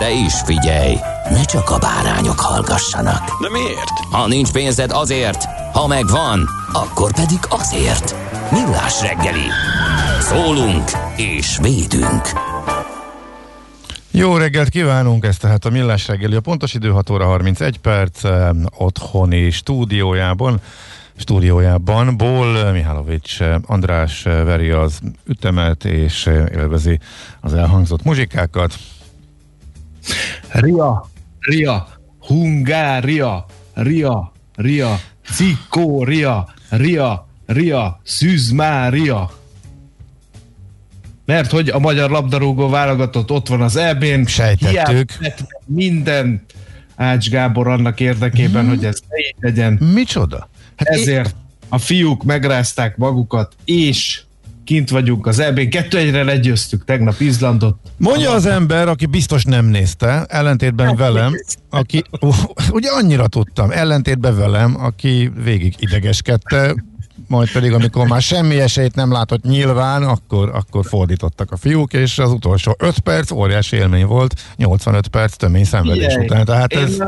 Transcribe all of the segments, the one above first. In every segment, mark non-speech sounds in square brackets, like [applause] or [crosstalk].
De is figyelj, ne csak a bárányok hallgassanak. De miért? Ha nincs pénzed azért, ha megvan, akkor pedig azért. Millás reggeli. Szólunk és védünk. Jó reggelt kívánunk, ez tehát a Millás reggeli. A pontos idő 6 óra 31 perc, eh, otthoni stúdiójában stúdiójában. Ból Mihálovics eh, András eh, veri az ütemet és élvezi az elhangzott muzsikákat. Ria, Ria, Hungária, Ria, Ria, Cikória, Ria, Ria, Szűzmária. Mert hogy a magyar labdarúgó válogatott ott van az EB-n. Sejtettük. Minden Ács Gábor annak érdekében, hmm. hogy ez ne legyen. Micsoda? Hát Ezért a fiúk megrázták magukat, és kint vagyunk az EB-n. Kettő egyre legyőztük tegnap Izlandot. Mondja az ember, aki biztos nem nézte, ellentétben velem, aki, ugye annyira tudtam, ellentétben velem, aki végig idegeskedte, majd pedig amikor már semmi esélyt nem látott nyilván, akkor, akkor fordítottak a fiúk, és az utolsó 5 perc óriási élmény volt, 85 perc tömény szenvedés Ilyen. után. Tehát ez...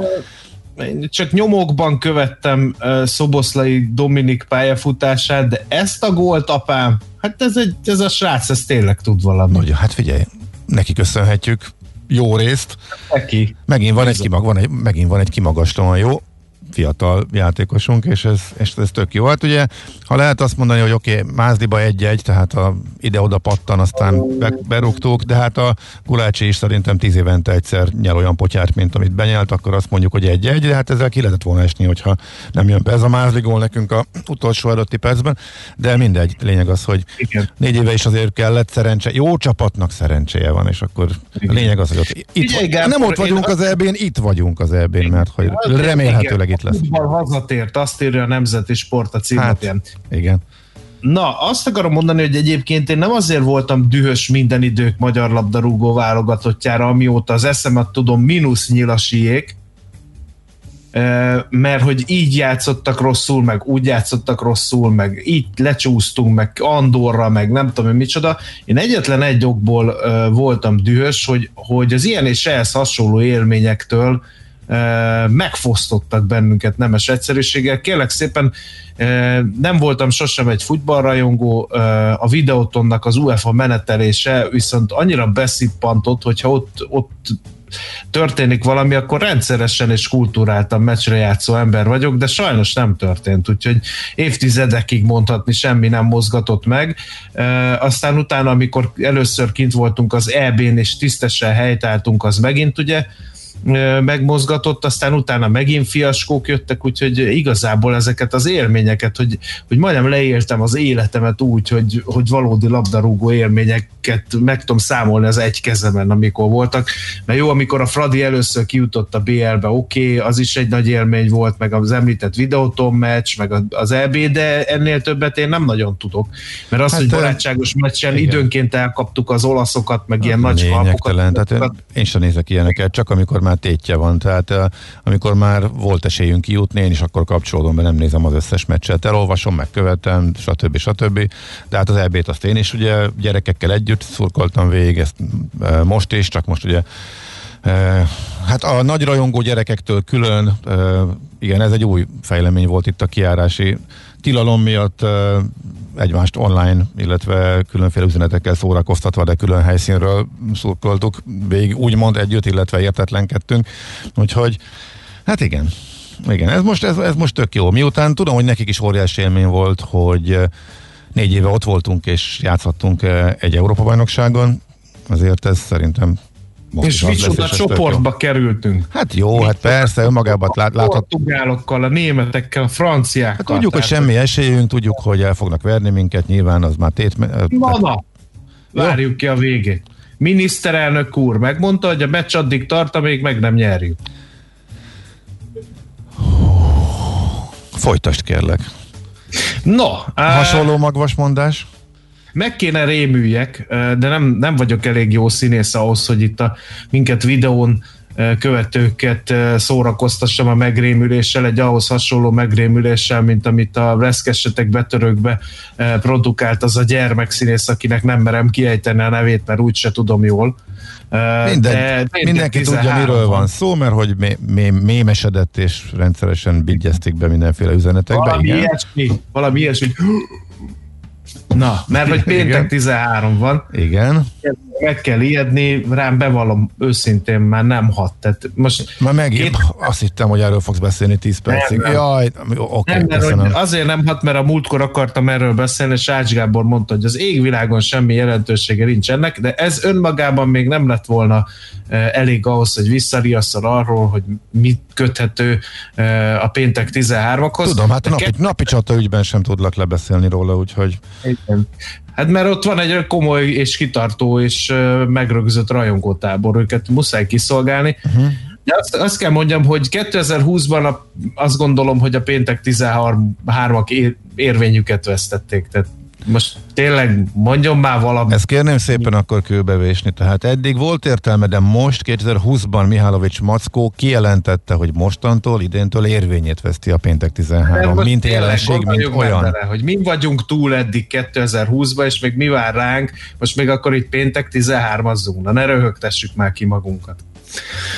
Én, én csak nyomokban követtem uh, Szoboszlai Dominik pályafutását, de ezt a gólt apám, hát ez, egy, ez a srác, ez tényleg tud valamit. Nagyon, hát figyelj, neki köszönhetjük jó részt. Neki. Megint van, egy, kimag, van egy, megint van egy kimagaslóan jó fiatal játékosunk, és ez, és ez tök jó. Hát ugye, ha lehet azt mondani, hogy oké, okay, Mázdiba egy-egy, tehát a ide-oda pattan, aztán be, berúgtuk, de hát a Gulácsi is szerintem tíz évente egyszer nyel olyan potyárt, mint amit benyelt, akkor azt mondjuk, hogy egy-egy, de hát ezzel ki lehetett volna esni, hogyha nem jön be ez a Mázdi gól nekünk a utolsó előtti percben, de mindegy, lényeg az, hogy Igen. négy éve is azért kellett szerencse, jó csapatnak szerencséje van, és akkor Igen. lényeg az, hogy ott, itt, Igen, Gábor, nem ott vagyunk az EB-n, itt vagyunk az EB-n, mert hogy remélhetőleg itt lesz. Futball hazatért, azt írja a Nemzeti Sport a címlapján. Hát, igen. Na, azt akarom mondani, hogy egyébként én nem azért voltam dühös minden idők magyar labdarúgó válogatottjára, amióta az eszemet tudom, mínusz nyilasiék, mert hogy így játszottak rosszul, meg úgy játszottak rosszul, meg így lecsúsztunk, meg Andorra, meg nem tudom, micsoda. Én egyetlen egy okból voltam dühös, hogy, hogy az ilyen és ehhez hasonló élményektől megfosztottak bennünket nemes egyszerűséggel. Kérlek szépen, nem voltam sosem egy futballrajongó, a videótonnak az UEFA menetelése viszont annyira beszippantott, hogyha ott, ott történik valami, akkor rendszeresen és kultúráltan meccsre játszó ember vagyok, de sajnos nem történt, úgyhogy évtizedekig mondhatni semmi nem mozgatott meg. E, aztán utána, amikor először kint voltunk az EB-n és tisztesen helytáltunk, az megint ugye megmozgatott, aztán utána megint fiaskók jöttek, úgyhogy igazából ezeket az élményeket, hogy, hogy majdnem leéltem az életemet úgy, hogy, hogy valódi labdarúgó élményeket meg tudom számolni az egy kezemen, amikor voltak. Mert jó, amikor a Fradi először kijutott a BL-be, oké, okay, az is egy nagy élmény volt, meg az említett videótom meccs, meg az EB, de ennél többet én nem nagyon tudok. Mert az, hát, hogy barátságos meccsen igen. időnként elkaptuk az olaszokat, meg ilyen nagy kalpokat. Tehát én sem nézek ilyeneket, csak amikor már már tétje van, tehát amikor már volt esélyünk kijutni, én is akkor kapcsolódom be, nem nézem az összes meccset, elolvasom, megkövetem, stb. stb. De hát az EB-t azt én is ugye gyerekekkel együtt szurkoltam végig, ezt most is, csak most ugye Hát a nagy rajongó gyerekektől külön, igen, ez egy új fejlemény volt itt a kiárási tilalom miatt egymást online, illetve különféle üzenetekkel szórakoztatva, de külön helyszínről szurkoltuk végig úgymond együtt, illetve értetlenkedtünk. Úgyhogy, hát igen, igen, ez most, ez, ez most tök jó. Miután tudom, hogy nekik is óriási élmény volt, hogy négy éve ott voltunk és játszhattunk egy Európa-bajnokságon, azért ez szerintem és micsoda csoportba kerültünk. Hát jó, Mi hát persze, önmagában lát, láthat... A portugálokkal, a németekkel, a franciákkal. Hát tudjuk, hogy semmi esélyünk, tudjuk, hogy el fognak verni minket, nyilván az már tét... Na, na, várjuk ki a végét. Miniszterelnök úr megmondta, hogy a meccs addig tart, amíg meg nem nyerjük. Folytasd kérlek. No. Hasonló magvasmondás? Meg kéne rémüljek, de nem, nem vagyok elég jó színész ahhoz, hogy itt a minket videón követőket szórakoztassam a megrémüléssel, egy ahhoz hasonló megrémüléssel, mint amit a reszkesetek betörökbe produkált az a gyermekszínész, akinek nem merem kiejteni a nevét, mert úgyse tudom jól. Minden, de mindenki tudja, miről van szó, mert hogy mé, mé, mémesedett és rendszeresen bigyezték be mindenféle üzenetekbe. Valami igen. ilyesmi, valami ilyesmi, Na, mert hogy péntek 13 van. Igen. Meg kell ijedni, rám bevallom őszintén már nem hat. Tehát most már megint két... azt hittem, hogy erről fogsz beszélni 10 percig. Nem, nem. Jaj, oké, nem, mert azért nem hat, mert a múltkor akartam erről beszélni, és Ács Gábor mondta, hogy az égvilágon semmi jelentősége nincs ennek, de ez önmagában még nem lett volna elég ahhoz, hogy visszariasszal arról, hogy mit köthető a péntek 13-hoz. Tudom, hát a napi, napi csata ügyben sem tudlak lebeszélni róla, úgyhogy... Igen. Hát mert ott van egy komoly és kitartó és megrögzött rajongótábor, őket muszáj kiszolgálni. Uh-huh. De azt, azt kell mondjam, hogy 2020-ban a, azt gondolom, hogy a péntek 13-ak ér, érvényüket vesztették. Tehát most tényleg mondjon már valamit. Ezt kérném szépen akkor kőbevésni. Tehát eddig volt értelme, de most 2020-ban Mihálovics Mackó kijelentette, hogy mostantól, idéntől érvényét veszti a péntek 13, mint jelenség, mint olyan. Bele, hogy mi vagyunk túl eddig 2020-ban, és még mi vár ránk, most még akkor itt péntek 13-azzunk. Na ne röhögtessük már ki magunkat.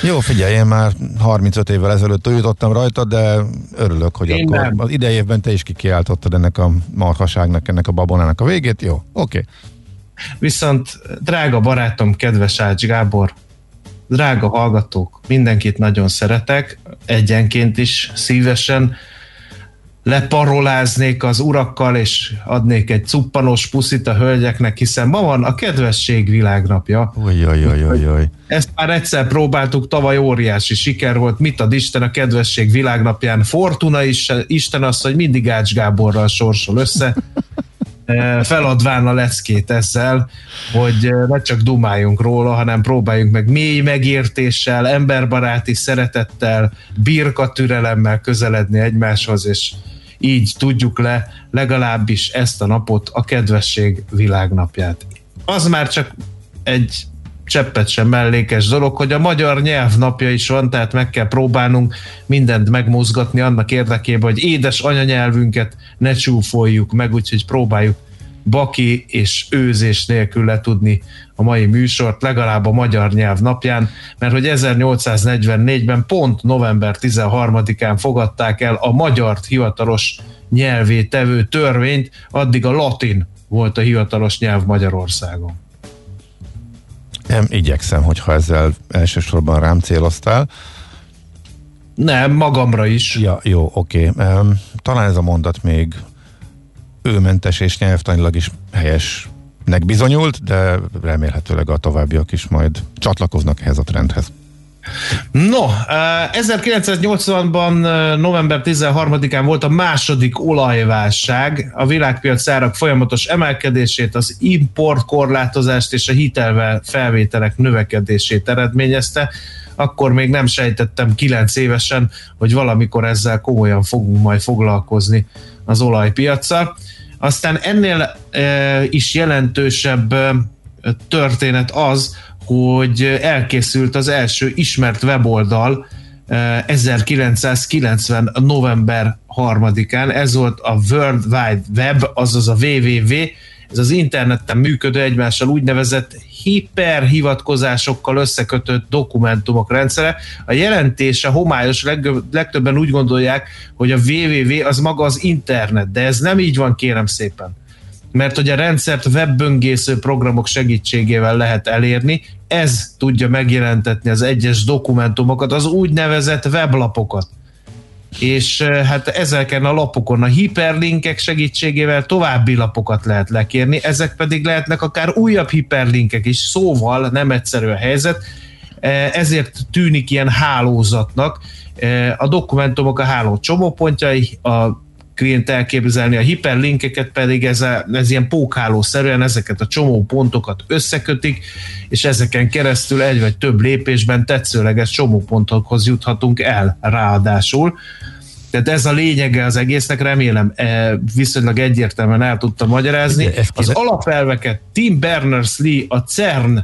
Jó, figyelj, én már 35 évvel ezelőtt jutottam rajta, de örülök, hogy én akkor nem. az idejében te is kikiáltottad ennek a marhaságnak, ennek a babonának a végét. Jó, oké. Okay. Viszont, drága barátom, kedves Ács Gábor, drága hallgatók, mindenkit nagyon szeretek, egyenként is szívesen leparoláznék az urakkal, és adnék egy cuppanos puszit a hölgyeknek, hiszen ma van a kedvesség világnapja. Ojjajjajjaj. Ezt már egyszer próbáltuk, tavaly óriási siker volt. Mit ad Isten a kedvesség világnapján? Fortuna is, Isten az, hogy mindig Ács Gáborral sorsol össze. [laughs] E, feladván a leckét ezzel, hogy ne csak dumáljunk róla, hanem próbáljunk meg mély megértéssel, emberbaráti szeretettel, birka türelemmel közeledni egymáshoz, és így tudjuk le legalábbis ezt a napot, a kedvesség világnapját. Az már csak egy cseppet sem mellékes dolog, hogy a magyar nyelv napja is van, tehát meg kell próbálnunk mindent megmozgatni annak érdekében, hogy édes anyanyelvünket ne csúfoljuk meg, úgyhogy próbáljuk baki és őzés nélkül letudni a mai műsort, legalább a magyar nyelv napján, mert hogy 1844-ben pont november 13-án fogadták el a magyar hivatalos nyelvé tevő törvényt, addig a latin volt a hivatalos nyelv Magyarországon. Nem, igyekszem, hogyha ezzel elsősorban rám céloztál. Nem, magamra is. Ja, jó, oké. Um, talán ez a mondat még őmentes és nyelvtanilag is helyesnek bizonyult, de remélhetőleg a továbbiak is majd csatlakoznak ehhez a trendhez. No, 1980-ban november 13-án volt a második olajválság, a világpiac árak folyamatos emelkedését, az import korlátozást és a hitelvel felvételek növekedését eredményezte. Akkor még nem sejtettem 9 évesen, hogy valamikor ezzel komolyan fogunk majd foglalkozni az olajpiacsal. Aztán ennél is jelentősebb történet az, hogy kelkészült az első ismert weboldal 1990. november 3-án. Ez volt a World Wide Web, azaz a WWW, ez az interneten működő egymással úgynevezett hiperhivatkozásokkal összekötött dokumentumok rendszere. A jelentése homályos, legtöbben úgy gondolják, hogy a www az maga az internet, de ez nem így van, kérem szépen mert hogy a rendszert webböngésző programok segítségével lehet elérni, ez tudja megjelentetni az egyes dokumentumokat, az úgynevezett weblapokat. És hát ezeken a lapokon a hiperlinkek segítségével további lapokat lehet lekérni, ezek pedig lehetnek akár újabb hiperlinkek is, szóval nem egyszerű a helyzet, ezért tűnik ilyen hálózatnak. A dokumentumok a háló csomópontjai, a klient elképzelni, a hiperlinkeket pedig ez, a, ez ilyen pókhálószerűen ezeket a csomó pontokat összekötik, és ezeken keresztül egy vagy több lépésben tetszőleges csomópontokhoz juthatunk el ráadásul. Tehát ez a lényege az egésznek, remélem e, viszonylag egyértelműen el tudtam magyarázni. Az alapelveket Tim Berners-Lee, a CERN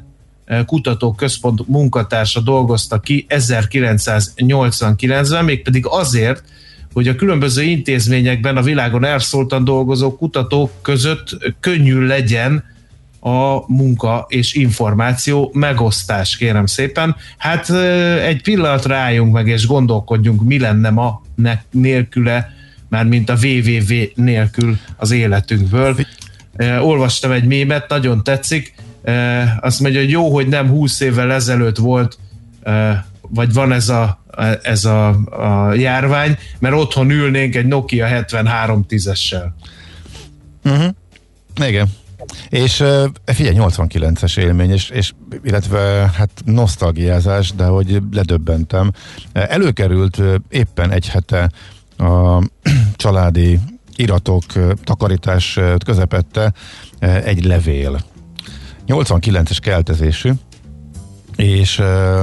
e, kutatóközpont munkatársa dolgozta ki 1989-ben, mégpedig azért, hogy a különböző intézményekben a világon elszóltan dolgozó kutatók között könnyű legyen a munka és információ megosztás, kérem szépen. Hát egy pillanatra álljunk meg és gondolkodjunk, mi lenne ma nélküle, már mint a www nélkül az életünkből. Olvastam egy mémet, nagyon tetszik. Azt mondja, hogy jó, hogy nem 20 évvel ezelőtt volt, vagy van ez a ez a, a járvány, mert otthon ülnénk egy Nokia 7310-essel. Uh-huh. Igen. És figyelj, 89-es élmény, és, és illetve hát nosztalgiázás, de hogy ledöbbentem. Előkerült éppen egy hete a [clears throat] családi iratok, takarítás közepette egy levél. 89-es keltezésű, és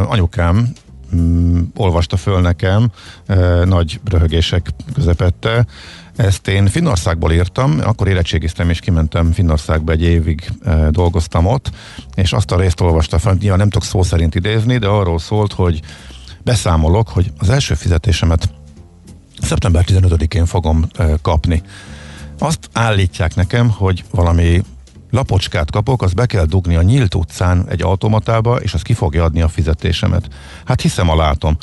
anyukám mm, olvasta föl nekem e, nagy röhögések közepette. Ezt én Finnországból írtam, akkor érettségiztem és kimentem Finnországba egy évig e, dolgoztam ott, és azt a részt olvasta fel, nyilván nem tudok szó szerint idézni, de arról szólt, hogy beszámolok, hogy az első fizetésemet szeptember 15-én fogom e, kapni. Azt állítják nekem, hogy valami lapocskát kapok, az be kell dugni a nyílt utcán egy automatába, és az ki fogja adni a fizetésemet. Hát hiszem a látom.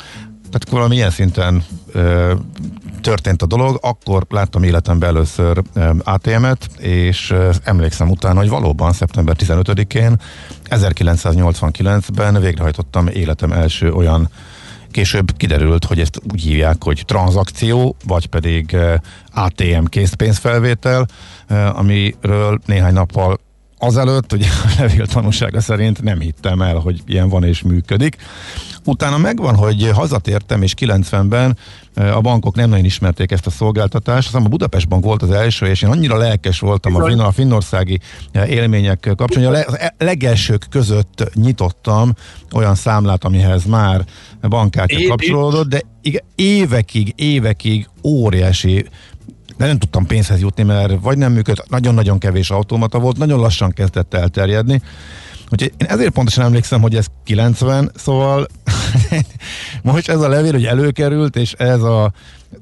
Tehát valami ilyen szinten ö, történt a dolog, akkor láttam életemben először ö, ATM-et, és ö, emlékszem utána, hogy valóban szeptember 15-én 1989-ben végrehajtottam életem első olyan később kiderült, hogy ezt úgy hívják, hogy tranzakció, vagy pedig ATM készpénzfelvétel, amiről néhány nappal azelőtt, ugye a levél tanúsága szerint nem hittem el, hogy ilyen van és működik. Utána megvan, hogy hazatértem, és 90-ben a bankok nem nagyon ismerték ezt a szolgáltatást. Aztán a Budapest Bank volt az első, és én annyira lelkes voltam a, finn, a finnországi élmények kapcsolatban, hogy a legelsők között nyitottam olyan számlát, amihez már bankkártya kapcsolódott, de évekig, évekig óriási de nem tudtam pénzhez jutni, mert vagy nem működött, nagyon-nagyon kevés automata volt, nagyon lassan kezdett elterjedni, Úgyhogy én ezért pontosan emlékszem, hogy ez 90, szóval [laughs] most ez a levél, hogy előkerült, és ez a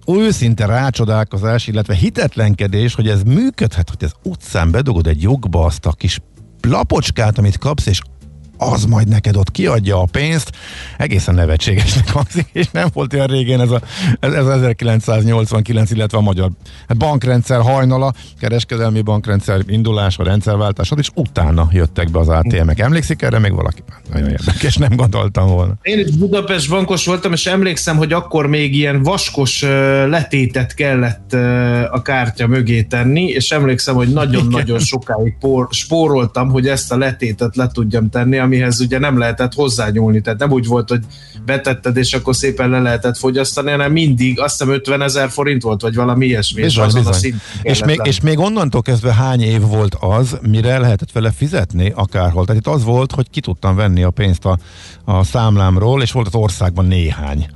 őszinte rácsodálkozás, illetve hitetlenkedés, hogy ez működhet, hogy ez utcán bedugod egy jogba azt a kis lapocskát, amit kapsz, és az majd neked ott kiadja a pénzt, egészen nevetségesnek hangzik, és nem volt olyan régen ez, a, ez, ez 1989, illetve a magyar bankrendszer hajnala, kereskedelmi bankrendszer indulás, a rendszerváltás, és utána jöttek be az ATM-ek. Emlékszik erre még valaki? Nagyon érdekes, nem gondoltam volna. Én is Budapest bankos voltam, és emlékszem, hogy akkor még ilyen vaskos letétet kellett a kártya mögé tenni, és emlékszem, hogy nagyon-nagyon sokáig por, spóroltam, hogy ezt a letétet le tudjam tenni, amihez ugye nem lehetett hozzányúlni, tehát nem úgy volt, hogy betetted, és akkor szépen le lehetett fogyasztani, hanem mindig, azt hiszem 50 ezer forint volt, vagy valami ilyesmi. Bizony, és, bizony. és, még, és még onnantól kezdve hány év volt az, mire lehetett vele fizetni akárhol. Tehát itt az volt, hogy ki tudtam venni a pénzt a, a számlámról, és volt az országban néhány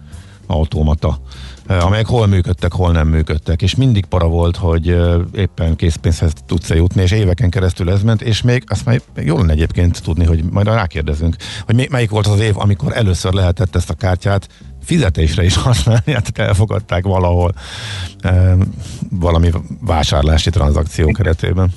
automata amelyek hol működtek, hol nem működtek, és mindig para volt, hogy éppen készpénzhez tudsz jutni, és éveken keresztül ez ment, és még azt már még jól lenne egyébként tudni, hogy majd rákérdezünk, hogy melyik volt az év, amikor először lehetett ezt a kártyát fizetésre is használni, hát elfogadták valahol valami vásárlási tranzakció keretében.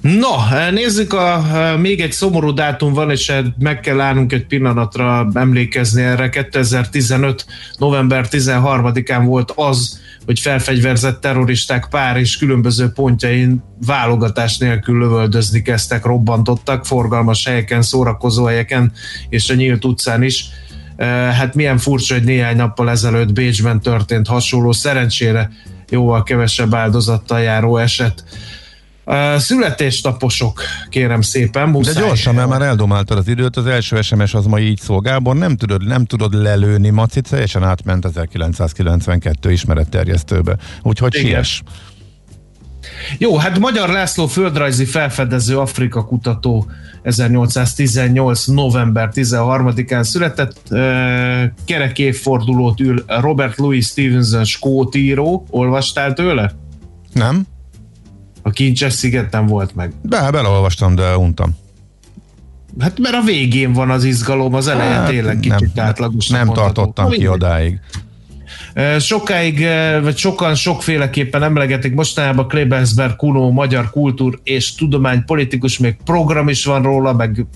Na, nézzük, a, még egy szomorú dátum van, és meg kell állnunk egy pillanatra emlékezni erre. 2015. november 13-án volt az, hogy felfegyverzett terroristák Párizs különböző pontjain válogatás nélkül lövöldözni kezdtek, robbantottak forgalmas helyeken, szórakozó helyeken és a nyílt utcán is. Hát milyen furcsa, hogy néhány nappal ezelőtt Bécsben történt hasonló, szerencsére jóval kevesebb áldozattal járó eset. Uh, születésnaposok, kérem szépen. Muszáj. De gyorsan, mert már eldomáltad az időt, az első SMS az ma így szól. Gábor, nem tudod, nem tudod lelőni Macit, teljesen átment 1992 ismeretterjesztőbe. Úgyhogy Igen. siess. Jó, hát Magyar László földrajzi felfedező Afrika kutató 1818. november 13-án született. Kerek évfordulót ül Robert Louis Stevenson skótíró. Olvastál tőle? Nem. A Kincses szigeten volt meg. Be, beleolvastam, de untam. Hát mert a végén van az izgalom, az elején hát, tényleg kicsit nem, átlagos. Nem mondható. tartottam ki odáig. Sokáig, vagy sokan sokféleképpen emlegetik mostanában Klebensberg Kuno, magyar kultúr és tudomány politikus, még program is van róla, meg,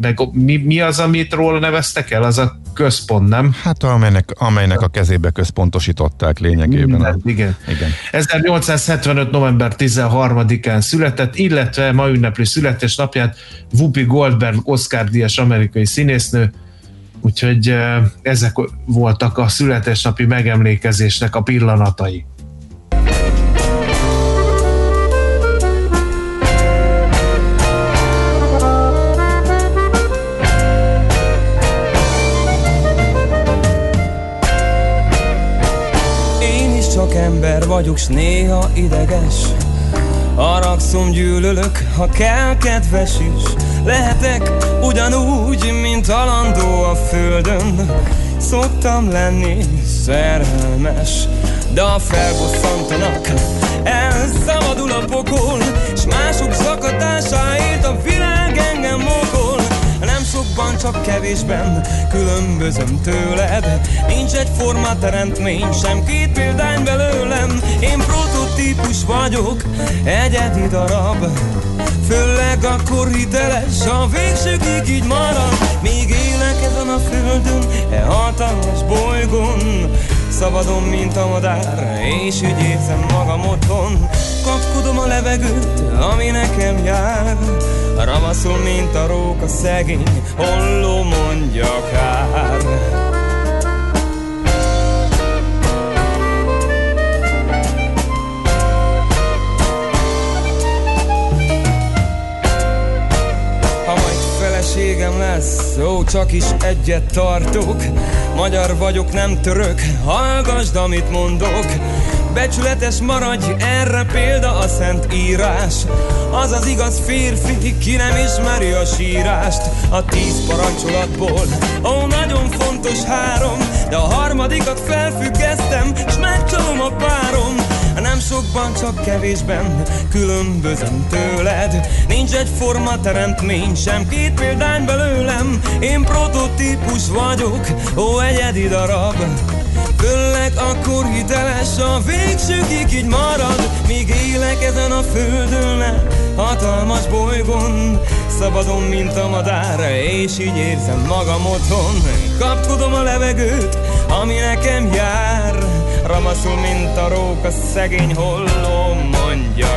meg mi, mi az, amit róla neveztek el? Az a központ, nem? Hát amelynek, amelynek a kezébe központosították lényegében. Minden, igen. igen. 1875. november 13-án született, illetve ma ünnepli születésnapját Whoopi Goldberg Oscar-díjas amerikai színésznő, úgyhogy ezek voltak a születésnapi megemlékezésnek a pillanatai. Vagyok, s néha ideges. Haragszom, gyűlölök, ha kell kedves is. Lehetek ugyanúgy, mint alandó a földön. Szoktam lenni szerelmes De a felbosszantanak. Elszabadul a pokol S mások zakatásáért a világ engem mokol sokban, csak kevésben különbözöm tőled. Nincs egy forma teremtmény, sem két példány belőlem. Én prototípus vagyok, egyedi darab. Főleg akkor hiteles, a végsőkig így marad. Még élek ezen a földön, e hatalmas bolygón Szabadon, mint a madár, és ügyészem magam otthon. Kapkodom a levegőt, ami nekem jár. Ravaszul, mint a róka szegény, holló mondja kár. Feleségem lesz, ó, csak is egyet tartok Magyar vagyok, nem török, hallgasd, amit mondok. Becsületes maradj, erre példa a szent írás. Az az igaz férfi, ki nem ismeri a sírást. A tíz parancsolatból, ó, nagyon fontos három De a harmadikat felfüggesztem, s megcsalom a párom Nem sokban, csak kevésben különbözöm tőled. Nincs egy forma teremtmény, sem két példány belőlem. Én prototípus vagyok, ó egyedi darab. Főleg akkor hiteles a végsőkig így marad. Míg élek ezen a földön, hatalmas bolygón. Szabadon, mint a madár, és így érzem magam otthon. Kapkodom a levegőt, ami nekem jár Ramaszul, mint a róka, szegény holló, mondja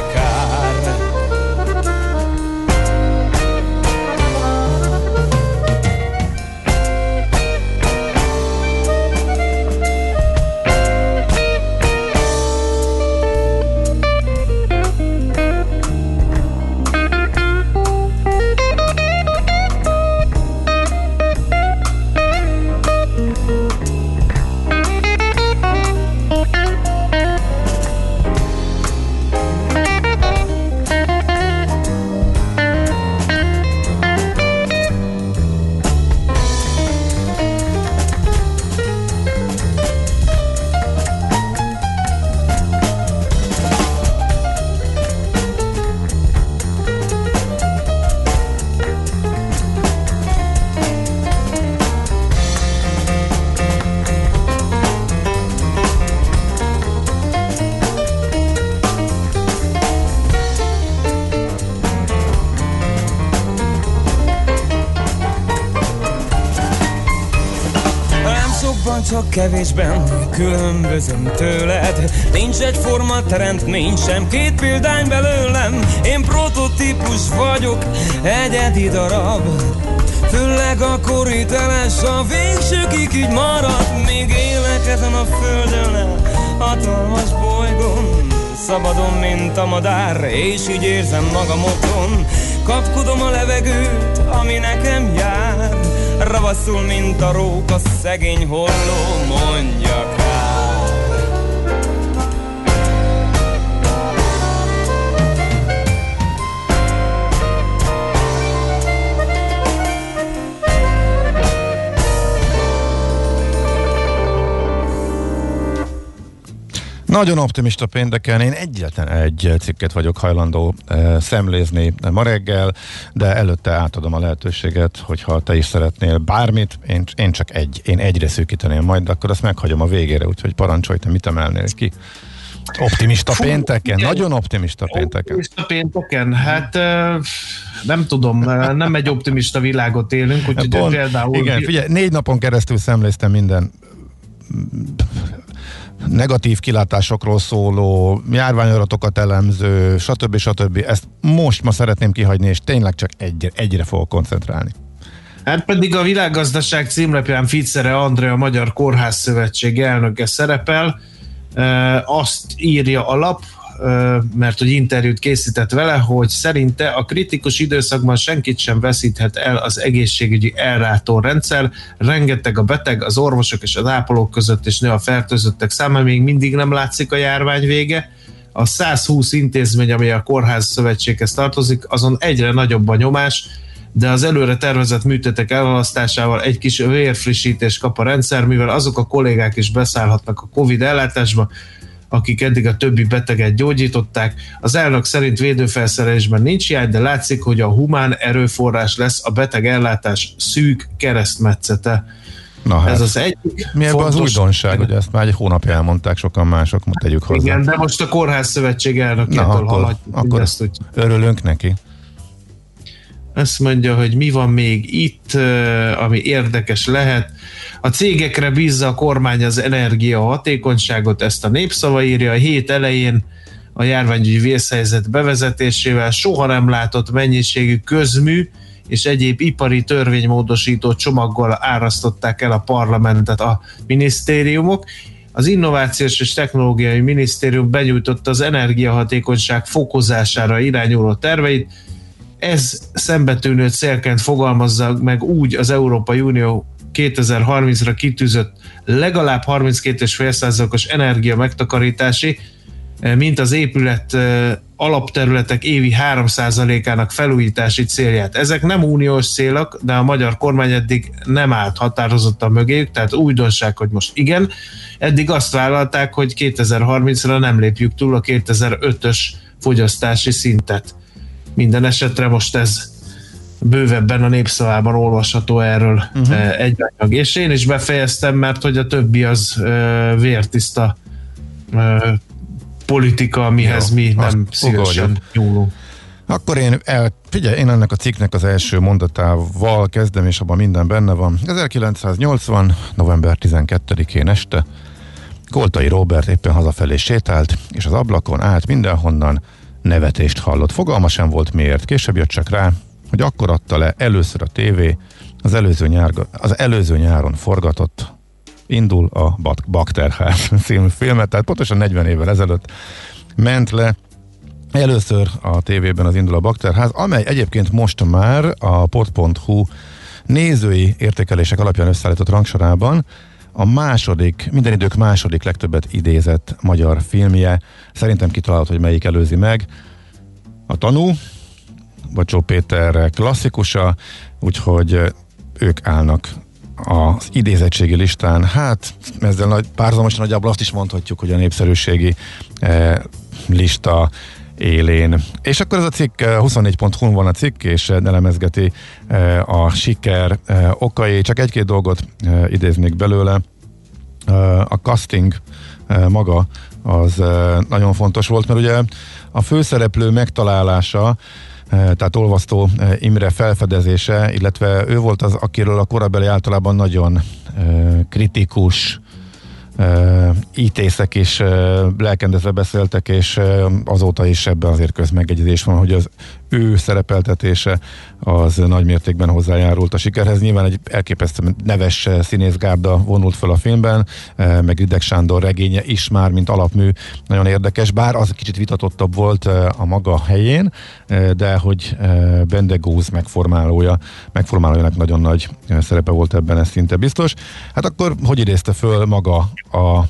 kevésben különbözöm tőled. Nincs egy forma teremtmény, sem két példány belőlem. Én prototípus vagyok, egyedi darab. Főleg akkor hiteles a végsőkig így marad. Még élek ezen a földön, hatalmas bolygón. Szabadon, mint a madár, és így érzem magam otthon. Kapkodom a levegőt, ami nekem jár Ravaszul, mint a róka, szegény holló, mondja Nagyon optimista pénteken, én egyetlen egy cikket vagyok hajlandó e, szemlézni ma reggel, de előtte átadom a lehetőséget, hogyha te is szeretnél bármit, én, én csak egy, én egyre szűkíteném majd, de akkor azt meghagyom a végére, úgyhogy parancsolj, te mit emelnél ki? Optimista Fú, pénteken? Igen. Nagyon optimista pénteken. Optimista pénteken? Hát nem tudom, nem egy optimista világot élünk, úgyhogy Pont, például... Igen, figyelj, négy napon keresztül szemléztem minden negatív kilátásokról szóló, járványaratokat elemző, stb. stb. Ezt most ma szeretném kihagyni, és tényleg csak egy, egyre fogok koncentrálni. Hát pedig a világgazdaság címlapján Ficere Andrea, a Magyar Kórház Szövetség elnöke szerepel. Azt írja a lap, mert hogy interjút készített vele, hogy szerinte a kritikus időszakban senkit sem veszíthet el az egészségügyi ellátórendszer. Rengeteg a beteg, az orvosok és az ápolók között és nő a fertőzöttek száma, még mindig nem látszik a járvány vége. A 120 intézmény, ami a kórház szövetséghez tartozik, azon egyre nagyobb a nyomás, de az előre tervezett műtétek elhalasztásával egy kis vérfrissítést kap a rendszer, mivel azok a kollégák is beszállhatnak a COVID ellátásba, akik eddig a többi beteget gyógyították. Az elnök szerint védőfelszerelésben nincs hiány, de látszik, hogy a humán erőforrás lesz a beteg ellátás szűk keresztmetszete. Na hát. Ez az egyik Mi ebben az újdonság, hogy ezt már egy hónapja elmondták sokan mások, tegyük hozzá. Igen, de most a Kórház Szövetség elnökétől hallhatjuk. Akkor ezt, hogy... örülünk neki. Azt mondja, hogy mi van még itt, ami érdekes lehet. A cégekre bízza a kormány az energia hatékonyságot, ezt a népszava írja. A hét elején a járványügyi vészhelyzet bevezetésével soha nem látott mennyiségű közmű és egyéb ipari törvénymódosító csomaggal árasztották el a parlamentet a minisztériumok. Az Innovációs és Technológiai Minisztérium benyújtotta az energiahatékonyság fokozására irányuló terveit, ez szembetűnő célként fogalmazza meg úgy az Európai Unió 2030-ra kitűzött legalább 32,5%-os energia megtakarítási, mint az épület alapterületek évi 3%-ának felújítási célját. Ezek nem uniós célok, de a magyar kormány eddig nem állt határozottan mögéjük, tehát újdonság, hogy most igen. Eddig azt vállalták, hogy 2030-ra nem lépjük túl a 2005-ös fogyasztási szintet. Minden esetre most ez bővebben a népszavában olvasható erről uh-huh. egy anyag. És én is befejeztem, mert hogy a többi az vértiszta politika, mihez Jó, mi nem szívesen nyúlunk. Akkor én, el, figyelj, én ennek a cikknek az első mondatával kezdem, és abban minden benne van. 1980. november 12-én este Koltai Robert éppen hazafelé sétált, és az ablakon át mindenhonnan nevetést hallott. Fogalma sem volt miért. Később jött csak rá, hogy akkor adta le először a tévé az előző, nyár, az előző nyáron forgatott indul a Bakterház [laughs] című filmet, tehát pontosan 40 évvel ezelőtt ment le először a tévében az indul a Bakterház, amely egyébként most már a pot.hu nézői értékelések alapján összeállított rangsorában a második, minden idők második legtöbbet idézett magyar filmje. Szerintem kitalálhat, hogy melyik előzi meg. A tanú, Bacsó Péter klasszikusa, úgyhogy ők állnak az idézettségi listán, hát ezzel nagy, párzamosan nagyjából azt is mondhatjuk, hogy a népszerűségi eh, lista élén. És akkor ez a cikk 24.hu van a cikk, és elemezgeti eh, a siker eh, okai. Csak egy-két dolgot eh, idéznék belőle. Eh, a casting eh, maga az eh, nagyon fontos volt, mert ugye a főszereplő megtalálása Eh, tehát olvasztó eh, Imre felfedezése, illetve ő volt az, akiről a korabeli általában nagyon eh, kritikus ítészek is lelkendezve beszéltek, és azóta is ebben azért közmegegyezés van, hogy az ő szerepeltetése az nagy mértékben hozzájárult a sikerhez. Nyilván egy elképesztő neves színészgárda vonult fel a filmben, meg Rideg Sándor regénye is már, mint alapmű, nagyon érdekes, bár az kicsit vitatottabb volt a maga helyén, de hogy Bendegúz megformálója, megformálójának nagyon nagy szerepe volt ebben, ez szinte biztos. Hát akkor hogy idézte föl maga a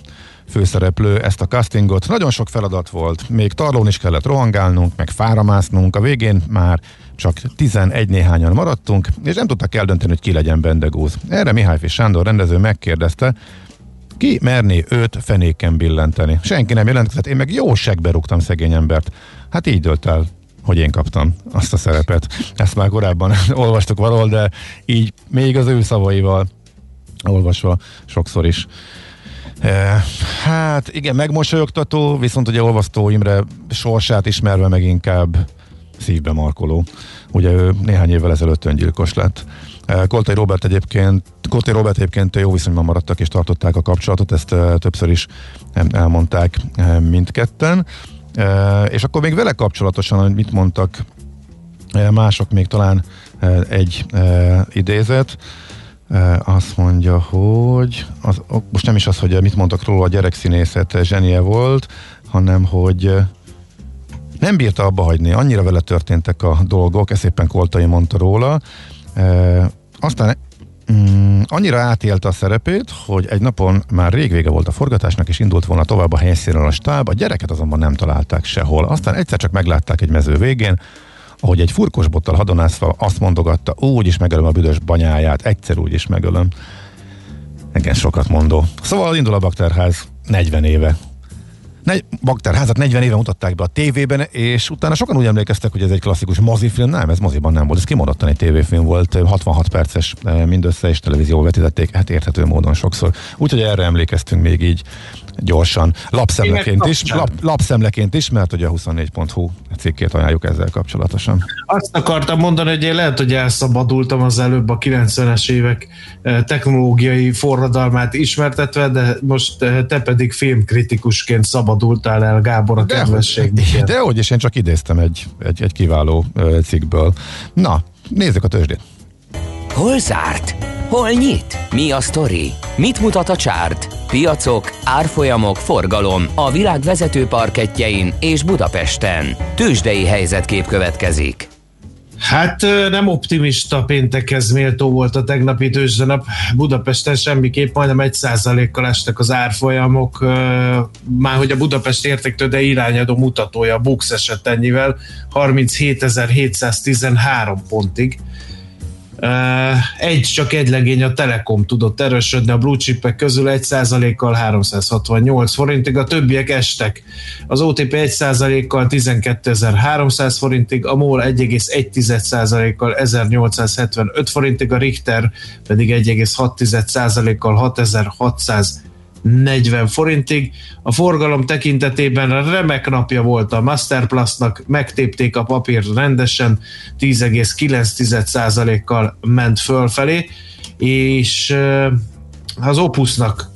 főszereplő ezt a castingot. Nagyon sok feladat volt, még tarlón is kellett rohangálnunk, meg fáramásznunk, a végén már csak 11 néhányan maradtunk, és nem tudtak eldönteni, hogy ki legyen Bendegúz. Erre Mihály F. Sándor rendező megkérdezte, ki merné őt fenéken billenteni. Senki nem jelentkezett, én meg jó segbe rúgtam szegény embert. Hát így dölt el hogy én kaptam azt a szerepet. Ezt már korábban [laughs] olvastuk valahol, de így még az ő szavaival olvasva sokszor is Hát igen, megmosolyogtató, viszont ugye olvasztó Imre sorsát ismerve meg inkább szívbe markoló. Ugye ő néhány évvel ezelőtt öngyilkos lett. Koltai Robert egyébként, Koltai Robert egyébként jó viszonyban maradtak és tartották a kapcsolatot, ezt többször is elmondták mindketten. És akkor még vele kapcsolatosan, hogy mit mondtak mások, még talán egy idézet, azt mondja, hogy az, most nem is az, hogy mit mondtak róla, a gyerekszínészet zsenie volt, hanem hogy nem bírta abba hagyni, annyira vele történtek a dolgok, ezt éppen Koltai mondta róla. E, aztán mm, annyira átélte a szerepét, hogy egy napon már rég vége volt a forgatásnak, és indult volna tovább a helyszínen a stáb, a gyereket azonban nem találták sehol. Aztán egyszer csak meglátták egy mező végén, ahogy egy furkos bottal hadonászva azt mondogatta, úgy is megölöm a büdös banyáját, egyszer úgy is megölöm. Igen, sokat mondó. Szóval indul a bakterház 40 éve. Ne, bakterházat 40 éve mutatták be a tévében, és utána sokan úgy emlékeztek, hogy ez egy klasszikus mozifilm. Nem, ez moziban nem volt, ez kimondottan egy tévéfilm volt, 66 perces eh, mindössze, és televízió vetítették, hát érthető módon sokszor. Úgyhogy erre emlékeztünk még így gyorsan. Lapszemleként is, lap, lapszemleként is, mert ugye a 24.hu cikkét ajánljuk ezzel kapcsolatosan. Azt akartam mondani, hogy én lehet, hogy elszabadultam az előbb a 90-es évek eh, technológiai forradalmát ismertetve, de most eh, te pedig filmkritikusként szabadultál el, Gábor, a kedvesség. De, de hogy, és én csak idéztem egy, egy, egy kiváló eh, cikkből. Na, nézzük a tőzsdét. Hol zárt? Hol nyit? Mi a sztori? Mit mutat a csárt? Piacok, árfolyamok, forgalom a világ vezető parketjein és Budapesten. Tősdei helyzetkép következik. Hát nem optimista péntekhez méltó volt a tegnapi tőzsdenap. Budapesten semmiképp majdnem egy százalékkal estek az árfolyamok, már hogy a Budapest értéktőde irányadó mutatója a Bux esett ennyivel 37.713 pontig egy, csak egy legény a Telekom tudott erősödni a blue chipek közül 1%-kal 368 forintig, a többiek estek. Az OTP 1%-kal 12.300 forintig, a MOL 1,1%-kal 1875 forintig, a Richter pedig 1,6%-kal 6600 40 forintig. A forgalom tekintetében remek napja volt a Masterplusnak, megtépték a papírt rendesen, 10,9%-kal ment fölfelé, és az Opusnak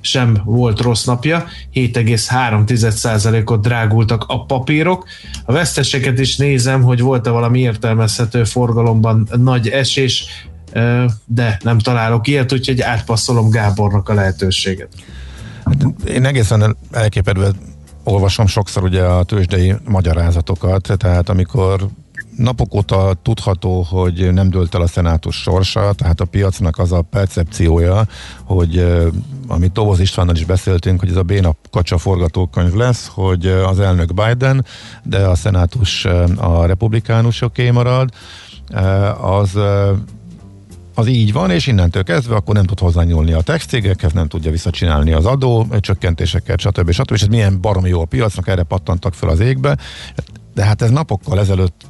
sem volt rossz napja, 7,3%-ot drágultak a papírok. A veszteseket is nézem, hogy volt-e valami értelmezhető forgalomban nagy esés, de nem találok ilyet, úgyhogy átpasszolom Gábornak a lehetőséget. Hát én egészen elképedve olvasom sokszor ugye a tőzsdei magyarázatokat, tehát amikor napok óta tudható, hogy nem dőlt el a szenátus sorsa, tehát a piacnak az a percepciója, hogy amit Tovoz Istvánnal is beszéltünk, hogy ez a béna kacsa forgatókönyv lesz, hogy az elnök Biden, de a szenátus a republikánusoké marad, az az így van, és innentől kezdve akkor nem tud hozzányúlni a tech cégekhez, nem tudja visszacsinálni az adó csökkentéseket, stb. stb. És ez milyen baromi jó a piacnak, erre pattantak fel az égbe. De hát ez napokkal ezelőtt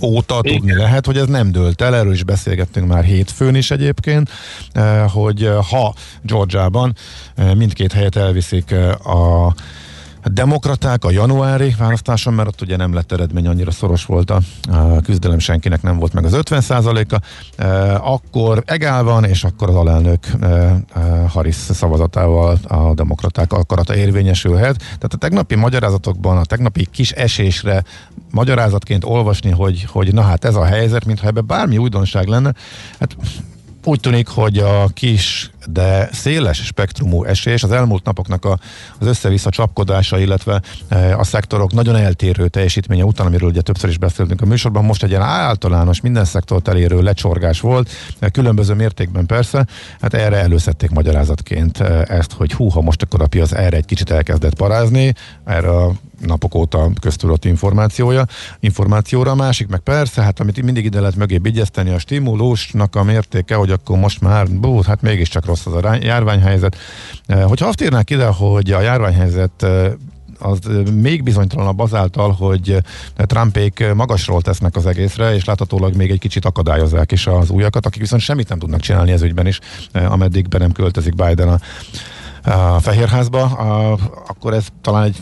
óta Igen. tudni lehet, hogy ez nem dőlt el, erről is beszélgettünk már hétfőn is egyébként, eh, hogy ha Georgiában eh, mindkét helyet elviszik eh, a demokraták a januári választáson, mert ott ugye nem lett eredmény, annyira szoros volt a, küzdelem, senkinek nem volt meg az 50%-a, e, akkor egál van, és akkor az alelnök e, e, Harris szavazatával a demokraták akarata érvényesülhet. Tehát a tegnapi magyarázatokban, a tegnapi kis esésre magyarázatként olvasni, hogy, hogy na hát ez a helyzet, mintha ebbe bármi újdonság lenne, hát úgy tűnik, hogy a kis, de széles spektrumú esés az elmúlt napoknak a, az össze-vissza csapkodása, illetve e, a szektorok nagyon eltérő teljesítménye után, amiről ugye többször is beszéltünk a műsorban, most egy ilyen általános, minden szektort elérő lecsorgás volt, e, különböző mértékben persze, hát erre előszedték magyarázatként e, ezt, hogy hú, ha most akkor a piac erre egy kicsit elkezdett parázni, erre a napok óta köztudott információja, információra. A másik meg persze, hát amit mindig ide lehet mögé vigyezteni, a stimulusnak a mértéke, hogy akkor most már, bú, hát mégiscsak rossz az a járványhelyzet. Eh, hogyha azt írnák ide, hogy a járványhelyzet eh, az még bizonytalanabb azáltal, hogy Trumpék magasról tesznek az egészre, és láthatólag még egy kicsit akadályozzák is az újakat, akik viszont semmit nem tudnak csinálni ez ügyben is, eh, ameddig be nem költözik Biden a a Fehérházba, a, akkor ez talán egy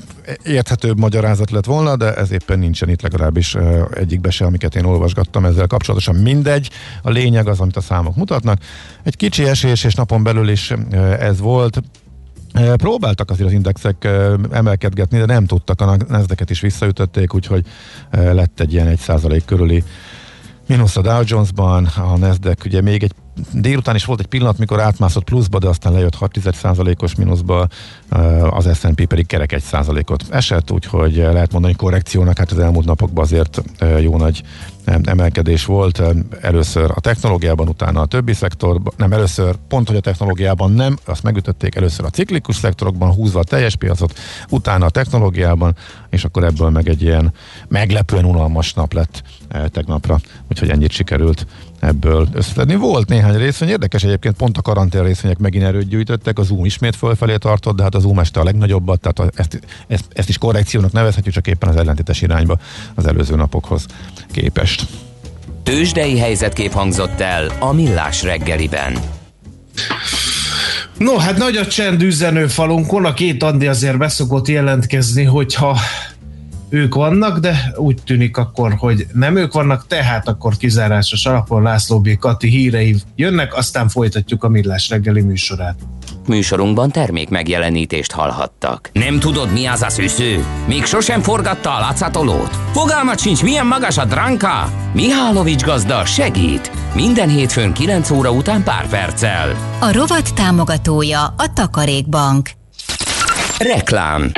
érthetőbb magyarázat lett volna, de ez éppen nincsen itt legalábbis egyikbe se, amiket én olvasgattam ezzel kapcsolatosan. Mindegy, a lényeg az, amit a számok mutatnak. Egy kicsi esés, és napon belül is ez volt. Próbáltak azért az indexek emelkedgetni, de nem tudtak, a nezdeket is visszaütötték, úgyhogy lett egy ilyen 1% körüli mínusz a Dow Jones-ban, a Nasdaq ugye még egy délután is volt egy pillanat, mikor átmászott pluszba, de aztán lejött 6,1%-os mínuszba, az S&P pedig kerek 1%-ot esett, úgyhogy lehet mondani korrekciónak, hát az elmúlt napokban azért jó nagy emelkedés volt. Először a technológiában, utána a többi szektorban, nem először, pont hogy a technológiában nem, azt megütötték először a ciklikus szektorokban, húzva a teljes piacot, utána a technológiában, és akkor ebből meg egy ilyen meglepően unalmas nap lett tegnapra, úgyhogy ennyit sikerült ebből összeszedni. Volt néhány részvény, érdekes egyébként, pont a karantén részvények megint erőt gyűjtöttek, az Zoom ismét fölfelé tartott, de hát az Zoom este a legnagyobbat, tehát ezt, ezt, ezt is korrekciónak nevezhetjük, csak éppen az ellentétes irányba az előző napokhoz képest. Tőzsdei helyzetkép hangzott el a Millás reggeliben. No, hát nagy a csend üzenőfalunkon, a két Andi azért beszokott jelentkezni, hogyha ők vannak, de úgy tűnik akkor, hogy nem ők vannak, tehát akkor kizárásos alapon László B. Kati hírei jönnek, aztán folytatjuk a Millás reggeli műsorát. Műsorunkban termék megjelenítést hallhattak. Nem tudod, mi az a szűző? Még sosem forgatta a látszatolót? Fogalmat sincs, milyen magas a dránka? Mihálovics gazda segít! Minden hétfőn 9 óra után pár perccel. A rovat támogatója a Takarékbank. Reklám